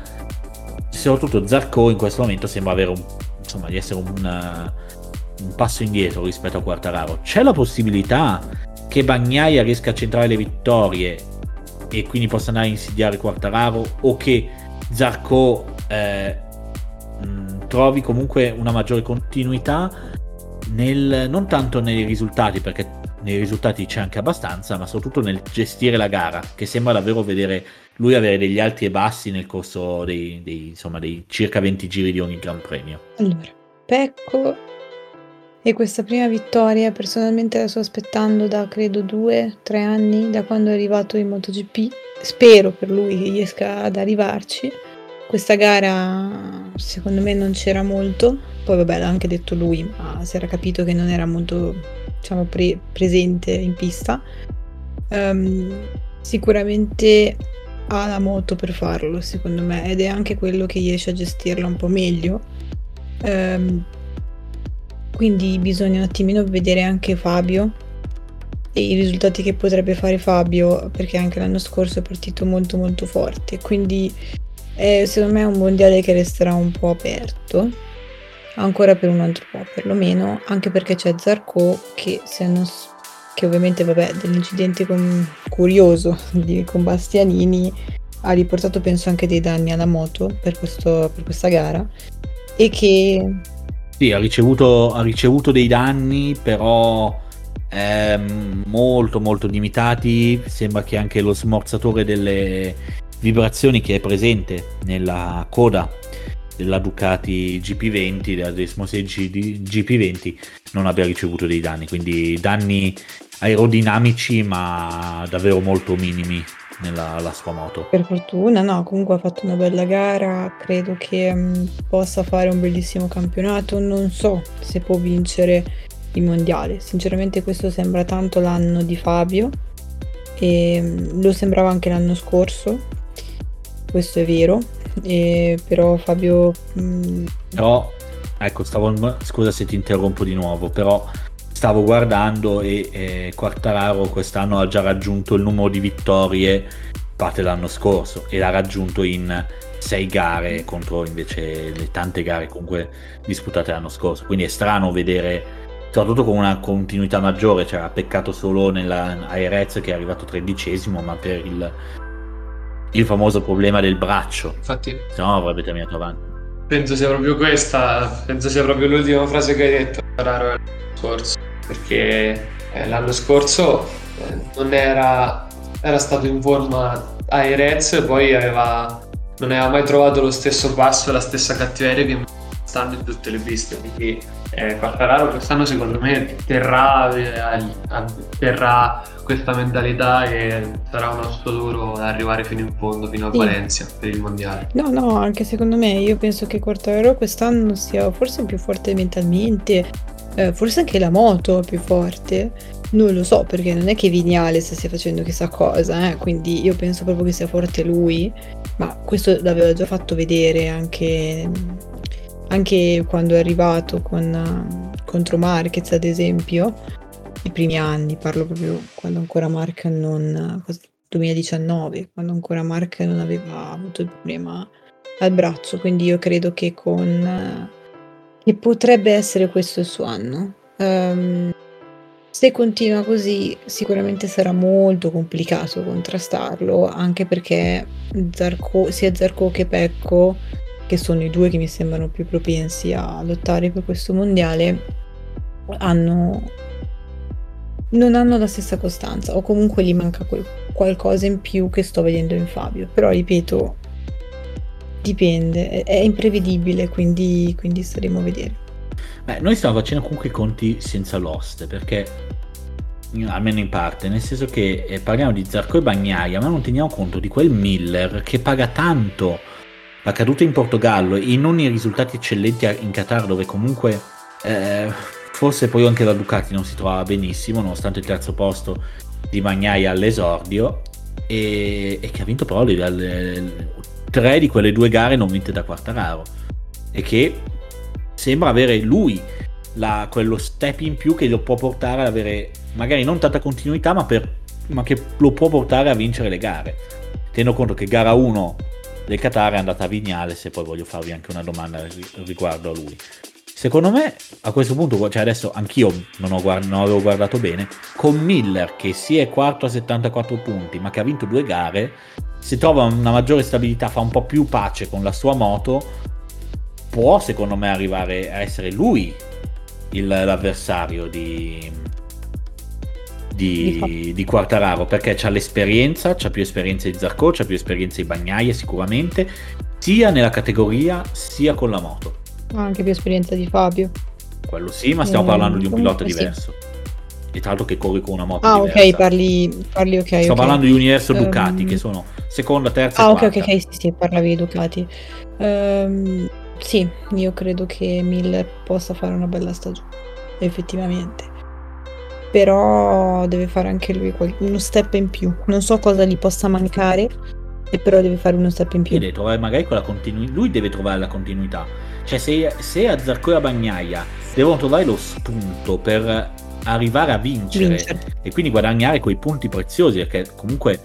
Soprattutto Zarco in questo momento sembra un, insomma, di essere un, un passo indietro rispetto a Quartararo. C'è la possibilità che Bagnaia riesca a centrare le vittorie e quindi possa andare a insidiare Quartararo o che Zarco eh, mh, trovi comunque una maggiore continuità nel, non tanto nei risultati perché nei risultati c'è anche abbastanza ma soprattutto nel gestire la gara che sembra davvero vedere lui avere degli alti e bassi nel corso dei, dei, insomma, dei circa 20 giri di ogni Gran Premio. Allora, Pecco e questa prima vittoria personalmente la sto aspettando da credo due, tre anni, da quando è arrivato in MotoGP. Spero per lui che riesca ad arrivarci. Questa gara secondo me non c'era molto, poi vabbè l'ha anche detto lui, ma si era capito che non era molto diciamo, pre- presente in pista. Um, sicuramente ha la moto per farlo, secondo me, ed è anche quello che riesce a gestirla un po' meglio. Ehm, quindi bisogna un attimino vedere anche Fabio e i risultati che potrebbe fare Fabio, perché anche l'anno scorso è partito molto molto forte. Quindi è, secondo me è un mondiale che resterà un po' aperto, ancora per un altro po' perlomeno, anche perché c'è Zarco che non che ovviamente vabbè dell'incidente con, curioso di, con Bastianini ha riportato penso anche dei danni alla moto per, questo, per questa gara e che sì ha ricevuto, ha ricevuto dei danni però ehm, molto molto limitati. Sembra che anche lo smorzatore delle vibrazioni che è presente nella coda della Ducati GP20 della Desmo 6 GP20 non abbia ricevuto dei danni. Quindi danni aerodinamici ma davvero molto minimi nella sua moto. Per fortuna, no, comunque ha fatto una bella gara, credo che mh, mm, possa fare un bellissimo campionato, non so se può vincere il mondiale, sinceramente questo sembra tanto l'anno di Fabio. E mh, mm, lo sembrava anche l'anno scorso, questo è vero, e, però Fabio... Mh... Mm, però, ecco, stavo, scusa se ti interrompo di nuovo, però stavo guardando e eh, Quartararo quest'anno ha già raggiunto il numero di vittorie parte l'anno scorso e l'ha raggiunto in sei gare contro invece le tante gare comunque disputate l'anno scorso. Quindi è strano vedere soprattutto con una continuità maggiore cioè ha peccato solo nella Aerez che è arrivato tredicesimo ma per il, il famoso problema del braccio. Infatti se no avrebbe terminato avanti. penso sia proprio questa penso sia proprio l'ultima frase che hai detto Quartararo l'anno scorso perché eh, l'anno scorso eh, non era, era stato in forma ai Reds poi aveva, non aveva mai trovato lo stesso passo e la stessa cattiveria che stanno in tutte le piste quindi eh, Quartararo quest'anno secondo me terrà, eh, terrà questa mentalità e sarà un osso duro ad arrivare fino in fondo, fino a sì. Valencia per il mondiale. No, no, anche secondo me, io penso che Quartararo quest'anno sia forse più forte mentalmente, eh, forse anche la moto più forte. Non lo so, perché non è che Vignales stia facendo chissà cosa, eh? quindi io penso proprio che sia forte lui, ma questo l'aveva già fatto vedere anche, anche quando è arrivato con, contro Marquez, ad esempio, i primi anni, parlo proprio quando ancora Mark non... 2019, quando ancora Mark non aveva avuto il problema al braccio, quindi io credo che con... che potrebbe essere questo il suo anno. Um, se continua così, sicuramente sarà molto complicato contrastarlo, anche perché Zarco, sia Zarco che Pecco, che sono i due che mi sembrano più propensi a lottare per questo mondiale, hanno, non hanno la stessa costanza, o comunque gli manca quel, qualcosa in più che sto vedendo in Fabio. Però ripeto, dipende, è, è imprevedibile, quindi, quindi staremo a vedere. Beh, noi stiamo facendo comunque i conti senza l'oste, perché almeno in parte, nel senso che eh, parliamo di Zarco e Bagnaia, ma non teniamo conto di quel Miller che paga tanto la caduta in Portogallo e non i risultati eccellenti in Qatar, dove comunque eh, forse poi anche la Ducati non si trovava benissimo, nonostante il terzo posto di Bagnaia all'esordio, e, e che ha vinto però le, le, tre di quelle due gare non vinte da Quartararo, e che sembra avere lui la, quello step in più che lo può portare ad avere magari non tanta continuità, ma, per, ma che lo può portare a vincere le gare. Tenendo conto che gara 1 del Qatar è andata a Vignales e poi voglio farvi anche una domanda riguardo a lui. Secondo me a questo punto, cioè adesso anch'io non, ho guard- non avevo guardato bene, con Miller che si è quarto a 74 punti ma che ha vinto due gare, si trova una maggiore stabilità, fa un po' più pace con la sua moto, può secondo me arrivare a essere lui il, l'avversario di, di, di Quartararo perché ha l'esperienza, ha più esperienza di Zarco, ha più esperienza di Bagnaia sicuramente, sia nella categoria sia con la moto. Ha anche più esperienza di Fabio. Quello sì, ma stiamo eh, parlando di un pilota sì. diverso. E tra l'altro che corre con una moto ah, diversa. ok, parli, parli ok. Sto okay. parlando di Universo Ducati, um... che sono seconda, terza ah, ok, ok, ok, sì, sì, parlavi di Ducati. Um, sì, io credo che Miller possa fare una bella stagione, effettivamente. Però deve fare anche lui uno step in più. Non so cosa gli possa mancare, e però deve fare uno step in più. Deve trovare magari quella continuità. Lui deve trovare la continuità. Cioè, se, se a Zarco e a Bagnaia devono trovare lo spunto per arrivare a vincere, vincere. e quindi guadagnare quei punti preziosi, perché comunque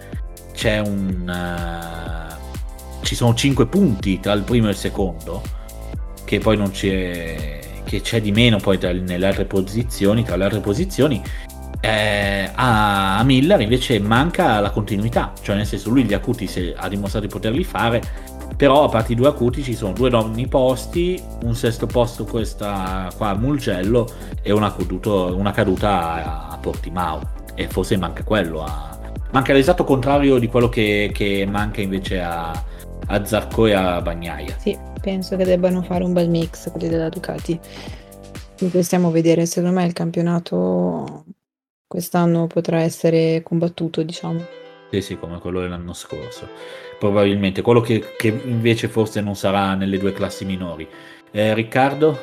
c'è un. Uh, ci sono 5 punti tra il primo e il secondo che poi non c'è che c'è di meno poi tra, nelle altre posizioni tra le altre posizioni eh, a, a, Miller invece manca la continuità. Cioè nel senso lui gli acuti se, ha dimostrato di poterli fare però a parte i due acuti ci sono due nonni posti un sesto posto questa qua a Mulgello e una, caduto, una caduta a, a, Portimao. E forse manca quello a, manca l'esatto contrario di quello che, che manca invece a, a Zarco e a Bagnaia sì penso che debbano fare un bel mix quelli della Ducati. A vedere, secondo me il campionato quest'anno potrà essere combattuto, diciamo. Sì, sì, come quello dell'anno scorso. Probabilmente quello che, che invece forse non sarà nelle due classi minori. Eh, Riccardo?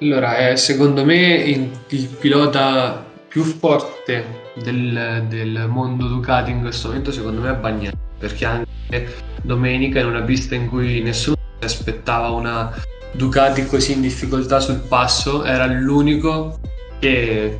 Allora, eh, secondo me il, il, pilota più forte del, del, mondo Ducati in questo momento, secondo me è Bagnaia, perché anche domenica in una pista in cui nessuno aspettava una Ducati così in difficoltà sul passo, era l'unico che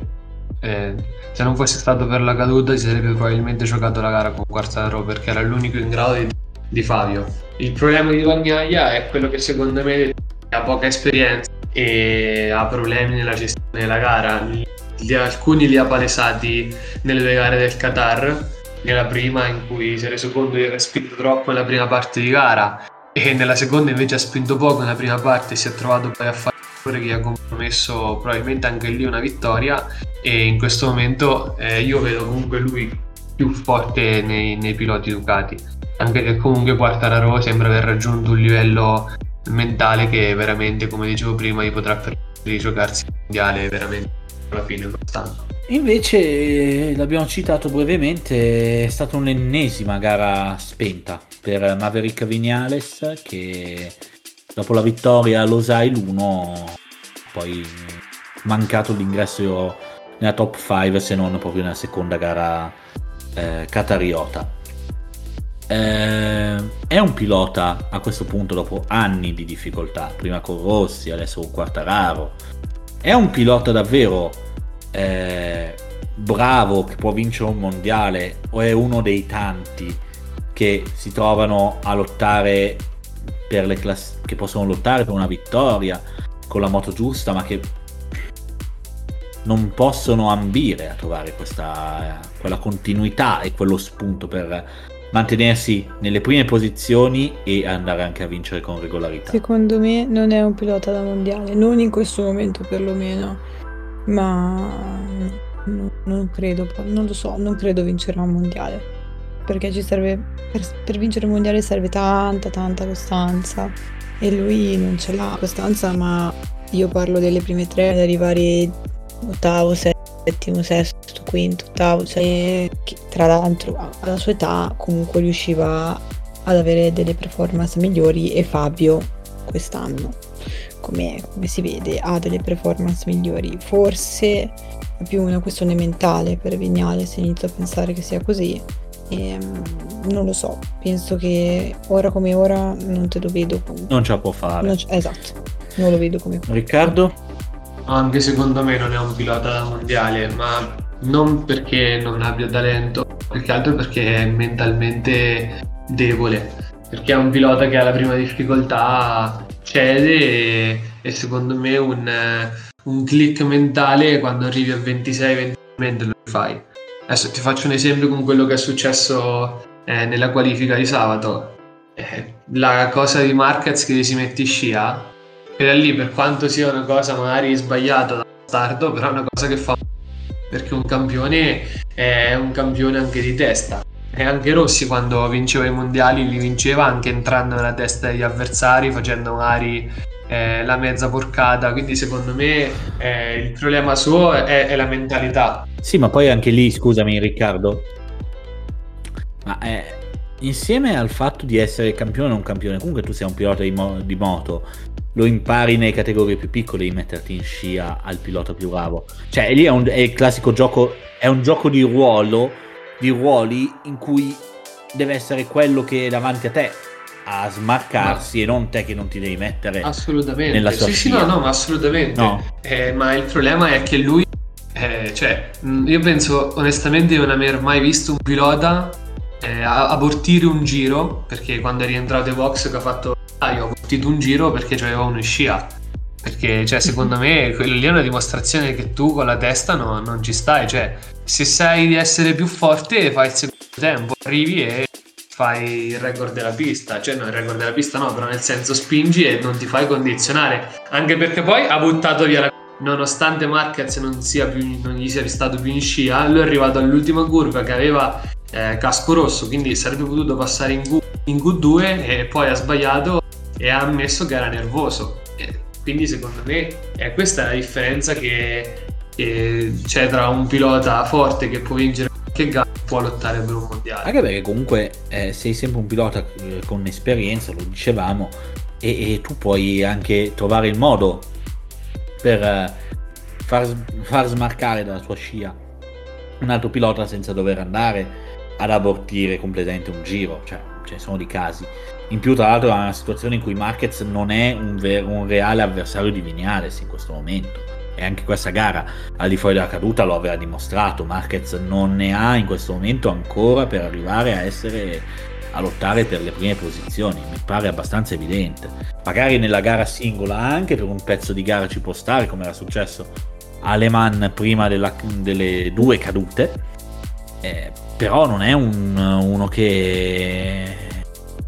eh, se non fosse stato per la caduta si sarebbe probabilmente giocato la gara con Quartaro perché era l'unico in grado di, di Fabio. Il problema di Bagnaia è quello che secondo me ha poca esperienza e ha problemi nella gestione della gara. Li, alcuni li ha palesati nelle due gare del Qatar, nella prima in cui si è reso conto di aver spinto troppo nella prima parte di gara e nella seconda invece ha spinto poco nella prima parte si è trovato poi a fare che gli ha compromesso probabilmente anche lì una vittoria e in questo momento eh, io vedo comunque lui più forte nei, nei piloti Ducati. Anche se comunque Quartararo sembra aver raggiunto un livello mentale che veramente come dicevo prima gli potrà permettere di giocarsi il mondiale veramente alla fine quest'anno Invece, l'abbiamo citato brevemente, è stata un'ennesima gara spenta per Maverick Vignales che dopo la vittoria allo Losail 1 poi mancato l'ingresso nella top 5 se non proprio nella seconda gara eh, catariota. Eh, è un pilota a questo punto dopo anni di difficoltà, prima con Rossi, adesso con Quartararo. È un pilota davvero eh, bravo che può vincere un mondiale o è uno dei tanti che si trovano a lottare per le class- che possono lottare per una vittoria con la moto giusta, ma che non possono ambire a trovare questa, quella continuità e quello spunto per mantenersi nelle prime posizioni e andare anche a vincere con regolarità. Secondo me non è un pilota da mondiale, non in questo momento perlomeno, ma non, non credo, non lo so, non credo vincerà un mondiale. Perché ci serve, per, per vincere un mondiale serve tanta, tanta costanza. E lui non ce l'ha costanza, ma io parlo delle prime tre, ad arrivare ottavo, settimo, sesto, quinto, ottavo, cioè, tra l'altro alla sua età comunque riusciva ad avere delle performance migliori e Fabio quest'anno, come, come si vede, ha delle performance migliori. Forse è più una questione mentale per Vignale se inizio a pensare che sia così. E, ehm, non lo so, penso che ora come ora non te lo vedo. Come... Non ce la può fare. Non c- esatto, non lo vedo come. Riccardo? Anche secondo me non è un pilota mondiale, ma non perché non abbia talento, più che altro perché è mentalmente debole. Perché è un pilota che alla prima difficoltà cede e, e secondo me un, un click mentale quando arrivi a 26-27 lo fai. Adesso ti faccio un esempio con quello che è successo eh, nella qualifica di sabato. Eh, la cosa di Marquez che si mette in scia, era lì per quanto sia una cosa magari sbagliata da stardo, però è una cosa che fa perché un campione è un campione anche di testa. E anche Rossi quando vinceva i mondiali li vinceva anche entrando nella testa degli avversari, facendo magari eh, la mezza porcata. Quindi secondo me eh, il problema suo è, è, la mentalità. Sì, ma poi anche lì, scusami Riccardo, ma eh, insieme al fatto di essere campione o non campione, comunque tu sei un pilota di, mo- di moto, lo impari nelle categorie più piccole di metterti in scia al pilota più bravo. Cioè, lì è, un, è il classico gioco, è un gioco di ruolo, di ruoli in cui deve essere quello che è davanti a te a smarcarsi ma... e non te che non ti devi mettere assolutamente nella sua sì, sì, no, no, assolutamente. No. Eh, ma il problema è che lui, eh, cioè, io penso onestamente di non aver mai visto un pilota eh, abortire un giro, perché quando è rientrato ai box che ha fatto ah, io ho abortito un giro perché c'aveva uno in scia. Perché, cioè, secondo me, quello lì è una dimostrazione che tu con la testa no, non ci stai. Cioè, se sai di essere più forte, fai il secondo tempo, arrivi e fai il record della pista. Cioè, no, il record della pista no, però nel senso spingi e non ti fai condizionare. Anche perché poi ha buttato via la nonostante Marquez non, più, non, gli sia stato più in scia, lui è arrivato all'ultima curva che aveva eh, casco rosso, quindi sarebbe potuto passare in, Q, in Q2 e poi ha sbagliato e ha ammesso che era nervoso. Quindi secondo me è questa la differenza che, che c'è tra un pilota forte che può vincere qualche gara e può lottare per un mondiale. Anche perché comunque eh, sei sempre un pilota eh, con esperienza, lo dicevamo, e, e, tu puoi anche trovare il modo per eh, far, far smarcare dalla tua scia un altro pilota senza dover andare ad abortire completamente un giro, cioè ce ne sono di casi. In più, tra l'altro, è una situazione in cui Marquez non è un, ver- un reale avversario di Vignales in questo momento. E anche questa gara, al di fuori della caduta, lo aveva dimostrato. Marquez non ne ha in questo momento ancora per arrivare a essere a lottare per le prime posizioni, mi pare abbastanza evidente. Magari nella gara singola anche per un pezzo di gara ci può stare, come era successo a Le Mans prima della, delle due cadute, eh, però non è un, uno che,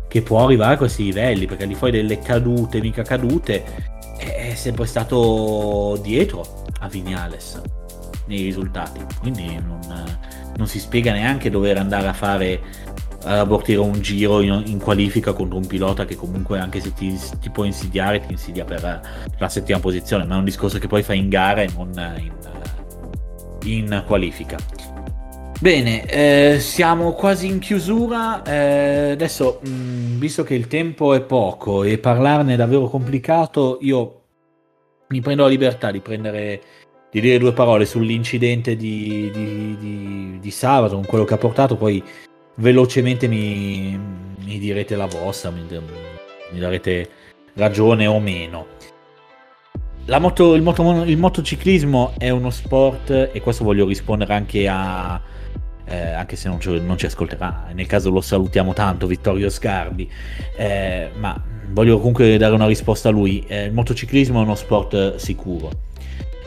che può arrivare a questi livelli, perché al di fuori delle cadute, mica cadute, è sempre stato dietro a Vignales nei risultati, quindi non, non si spiega neanche dover andare a fare a abortire un giro in, in, qualifica contro un pilota che comunque anche se ti, ti, può insidiare ti insidia per la settima posizione ma è un discorso che poi fai in gara e non in, in qualifica Bene, eh, siamo quasi in chiusura. Eh, adesso, mh, mm, visto che il tempo è poco e parlarne è davvero complicato, io mi prendo la libertà di prendere di dire due parole sull'incidente di, di, di, di sabato, con quello che ha portato, poi velocemente mi, mi direte la vostra, mi, mi, darete ragione o meno. Moto, il, moto, il, motociclismo è uno sport, e questo voglio rispondere anche a. Eh, anche se non ci, non ci, ascolterà, nel caso lo salutiamo tanto, Vittorio Scardi, eh, ma voglio comunque dare una risposta a lui. Eh, il motociclismo è uno sport sicuro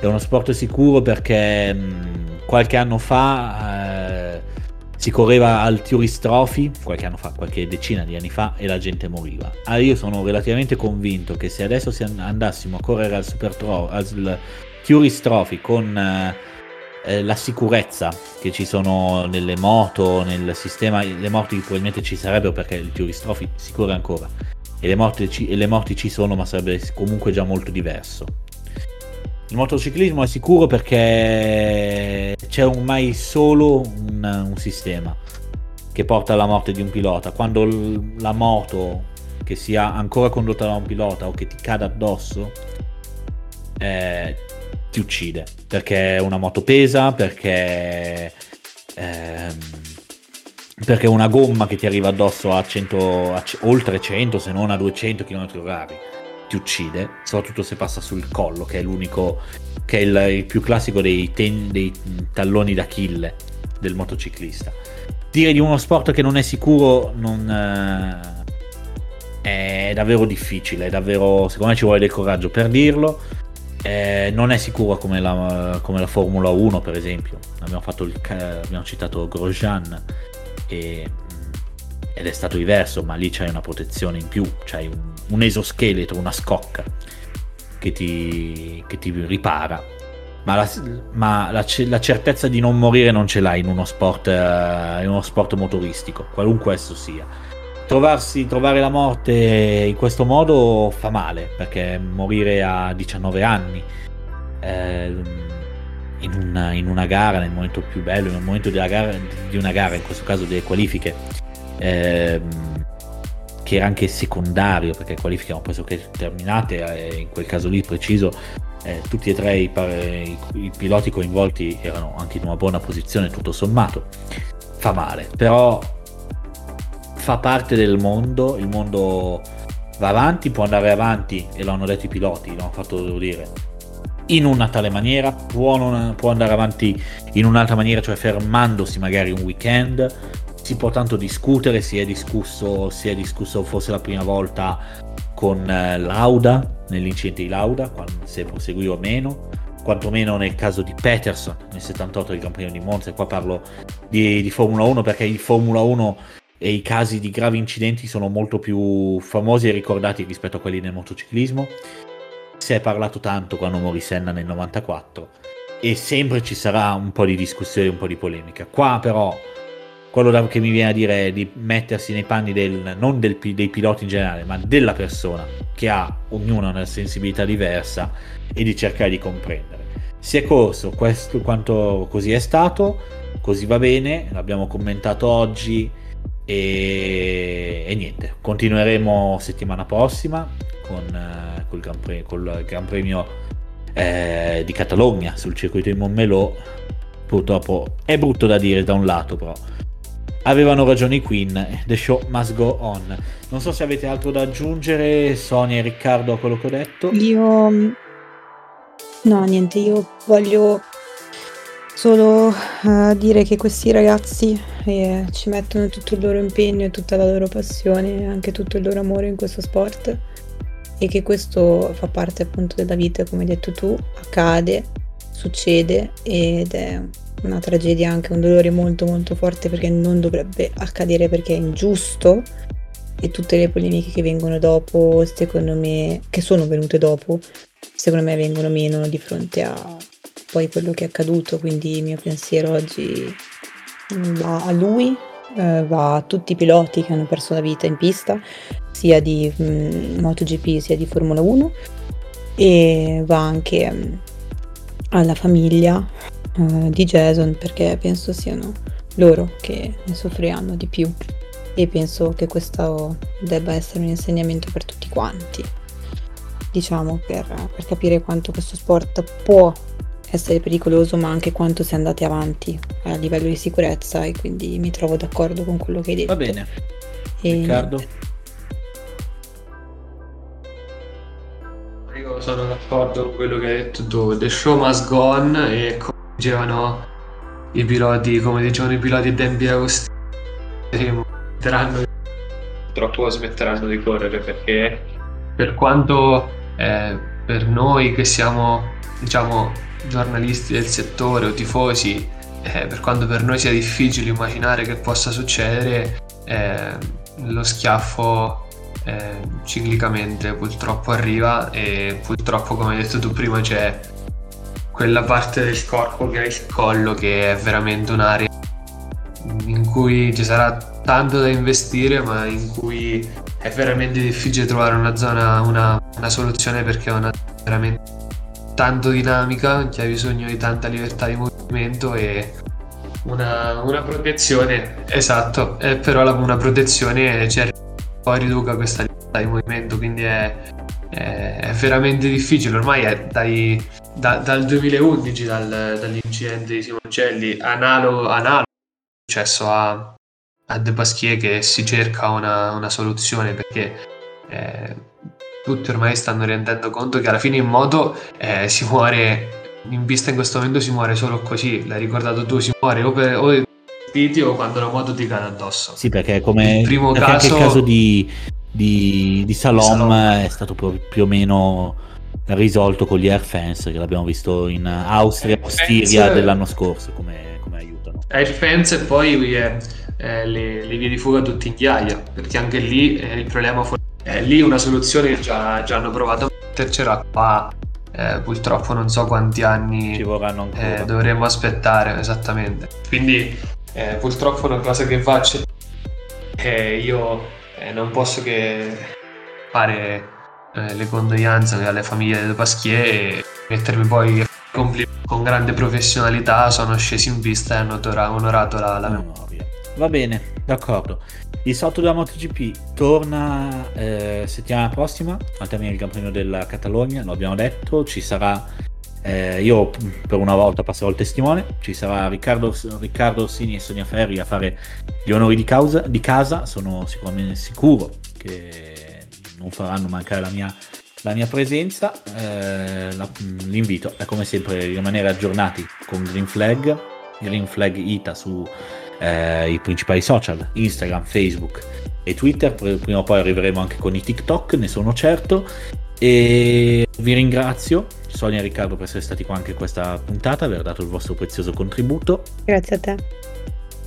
è uno sport sicuro perché mh, qualche anno fa eh, si correva al Tourist qualche anno fa, qualche decina di anni fa, e la gente moriva. Ah, io sono relativamente convinto che se adesso andassimo a correre al, Super Tro- al Tourist con eh, la sicurezza che ci sono nelle moto, nel sistema, le morti probabilmente ci sarebbero perché il Tourist Trophy si corre ancora. E le, morti ci, e le morti ci sono, ma sarebbe comunque già molto diverso. Il motociclismo è sicuro perché c'è ormai solo un, un, sistema che porta alla morte di un pilota. Quando l- la moto, che sia ancora condotta da un pilota o che ti cade addosso, eh, ti uccide. Perché una moto pesa, perché... Ehm, perché una gomma che ti arriva addosso a, 100, a c- oltre 100 se non a 200 km/h ti uccide, soprattutto se passa sul collo, che è l'unico, che è il, il più classico dei, ten, dei talloni d'Achille del motociclista. Dire di uno sport che non è sicuro non, eh, è davvero difficile, è davvero, secondo me ci vuole del coraggio per dirlo. Eh, non è sicuro come la, come la, Formula 1 per esempio abbiamo, il, abbiamo citato Grosjean e ed è stato diverso, ma lì c'hai una protezione in più, c'hai un, un esoscheletro, una scocca che ti, che ti ripara. Ma, la, ma la, la, certezza di non morire non ce l'hai in uno sport, uh, in uno sport motoristico, qualunque esso sia. Trovarsi, trovare la morte in questo modo fa male, perché morire a 19 anni eh, in, una, in, una, gara, nel momento più bello, nel momento gara, di una gara, in questo caso delle qualifiche, ehm, che era anche secondario perché qualifiche erano pressoché terminate e in quel caso lì preciso eh, tutti e tre i, i, i, piloti coinvolti erano anche in una buona posizione tutto sommato. Fa male però fa parte del mondo il mondo va avanti può andare avanti e lo hanno detto i piloti l'hanno fatto devo dire in una tale maniera può, non, può andare avanti in un'altra maniera cioè fermandosi magari un weekend si può tanto discutere, si è discusso, si è discusso forse la prima volta con eh, Lauda, nell'incidente di Lauda, se proseguì o meno, quantomeno nel caso di Peterson nel 78 del Premio di Monza, e qua parlo di, di Formula 1 perché in Formula 1 e i casi di gravi incidenti sono molto più famosi e ricordati rispetto a quelli nel motociclismo. Si è parlato tanto quando morì Senna nel 94 e sempre ci sarà un po' di discussione, un po' di polemica. Qua però quello che mi viene a dire è di mettersi nei panni del, non del, dei piloti in generale, ma della persona che ha ognuna una sensibilità diversa e di cercare di comprendere. Si è corso questo quanto così è stato, così va bene, l'abbiamo commentato oggi e, e niente, continueremo settimana prossima con, uh, col, Gran Premio, col Gran Premio eh, di Catalogna sul circuito di Montmelò. Purtroppo è brutto da dire da un lato, però avevano ragione i Queen, the show must go on. Non so se avete altro da aggiungere, Sonia e Riccardo, a quello che ho detto. Io... No, niente, io voglio solo uh, dire che questi ragazzi eh, ci mettono tutto il loro impegno e tutta la loro passione, anche tutto il loro amore in questo sport e che questo fa parte appunto della vita, come hai detto tu, accade, succede ed è una tragedia, anche un dolore molto molto forte perché non dovrebbe accadere perché è ingiusto e tutte le polemiche che vengono dopo, secondo me, che sono venute dopo, secondo me vengono meno di fronte a poi quello che è accaduto, quindi il mio pensiero oggi va a lui, eh, va a tutti i piloti che hanno perso la vita in pista, sia di mh, mm, MotoGP sia di Formula 1 e va anche mh, mm, alla famiglia uh, di Jason perché penso siano loro che ne soffriranno di più. E penso che questo debba essere un insegnamento per tutti quanti, diciamo, per, per capire quanto questo sport può essere pericoloso, ma anche quanto si è andati avanti a livello di sicurezza e quindi mi trovo d'accordo con quello che hai detto. Va bene. E Riccardo? Io sono d'accordo con quello che hai detto tu. The show must go on e come dicevano i piloti, come dicevano i piloti Dembi Agostini, smetteranno, purtroppo smetteranno di correre perché per quanto eh, per noi che siamo diciamo giornalisti del settore o tifosi, eh, per quanto per noi sia difficile immaginare che possa succedere, eh, lo schiaffo eh, ciclicamente purtroppo arriva e purtroppo come hai detto tu prima c'è quella parte del corpo che è il collo che è veramente un'area in cui ci sarà tanto da investire ma in cui è veramente difficile trovare una zona, una, una soluzione perché è una veramente tanto dinamica che ha bisogno di tanta libertà di movimento e una, una protezione, esatto, eh, però la, una protezione cioè, poi riduca questa libertà di movimento, quindi è, è, è veramente difficile, ormai è dai, da, dal 2011, dal, dall'incidente di Simoncelli, analogo, analogo successo a, a De Pasquier che si cerca una, una soluzione perché eh, tutti ormai stanno rendendo conto che alla fine in moto eh, si muore, in vista in questo momento si muore solo così, l'hai ricordato tu, si muore o per o o quando la moto ti cade addosso. Sì, perché come il primo caso... anche il caso di, di, di Salom, Salom, è stato più o meno risolto con gli air fence che l'abbiamo visto in Austria, Ostiria dell'anno scorso come, come aiutano. Air fence e poi eh, eh, le, le, vie di fuga tutte in ghiaia, perché anche lì eh, il problema fu eh, lì una soluzione che già, già hanno provato a mettercela qua. Eh, purtroppo non so quanti anni ci vorranno ancora. Eh, dovremmo aspettare esattamente. Quindi eh, purtroppo è una cosa che faccio. Eh, io eh, non posso che fare le condoglianze alle famiglie del Pasquier e mettermi poi con grande professionalità sono scesi in vista e hanno onorato la, la memoria. Va bene, d'accordo. Il salto della MotoGP torna eh, settimana prossima al termine del Gran Premio della Catalogna, lo abbiamo detto, ci sarà, eh, io per una volta passerò il testimone, ci sarà Riccardo, Riccardo Orsini e Sonia Ferri a fare gli onori di, causa, di casa, sono sicuramente sicuro che non faranno mancare la mia, la mia presenza, eh, la, l'invito è come sempre rimanere aggiornati con Green Flag, Green Flag Ita su eh, i principali social, Instagram, Facebook e Twitter, prima o poi arriveremo anche con i TikTok, ne sono certo. E vi ringrazio, Sonia e Riccardo, per essere stati qua anche in questa puntata, aver dato il vostro prezioso contributo. Grazie a te.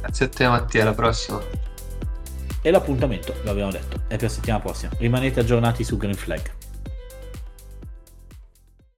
Grazie a te Mattia, alla prossima. E l'appuntamento, l'abbiamo detto, è per settimana prossima. Rimanete aggiornati su Green Flag.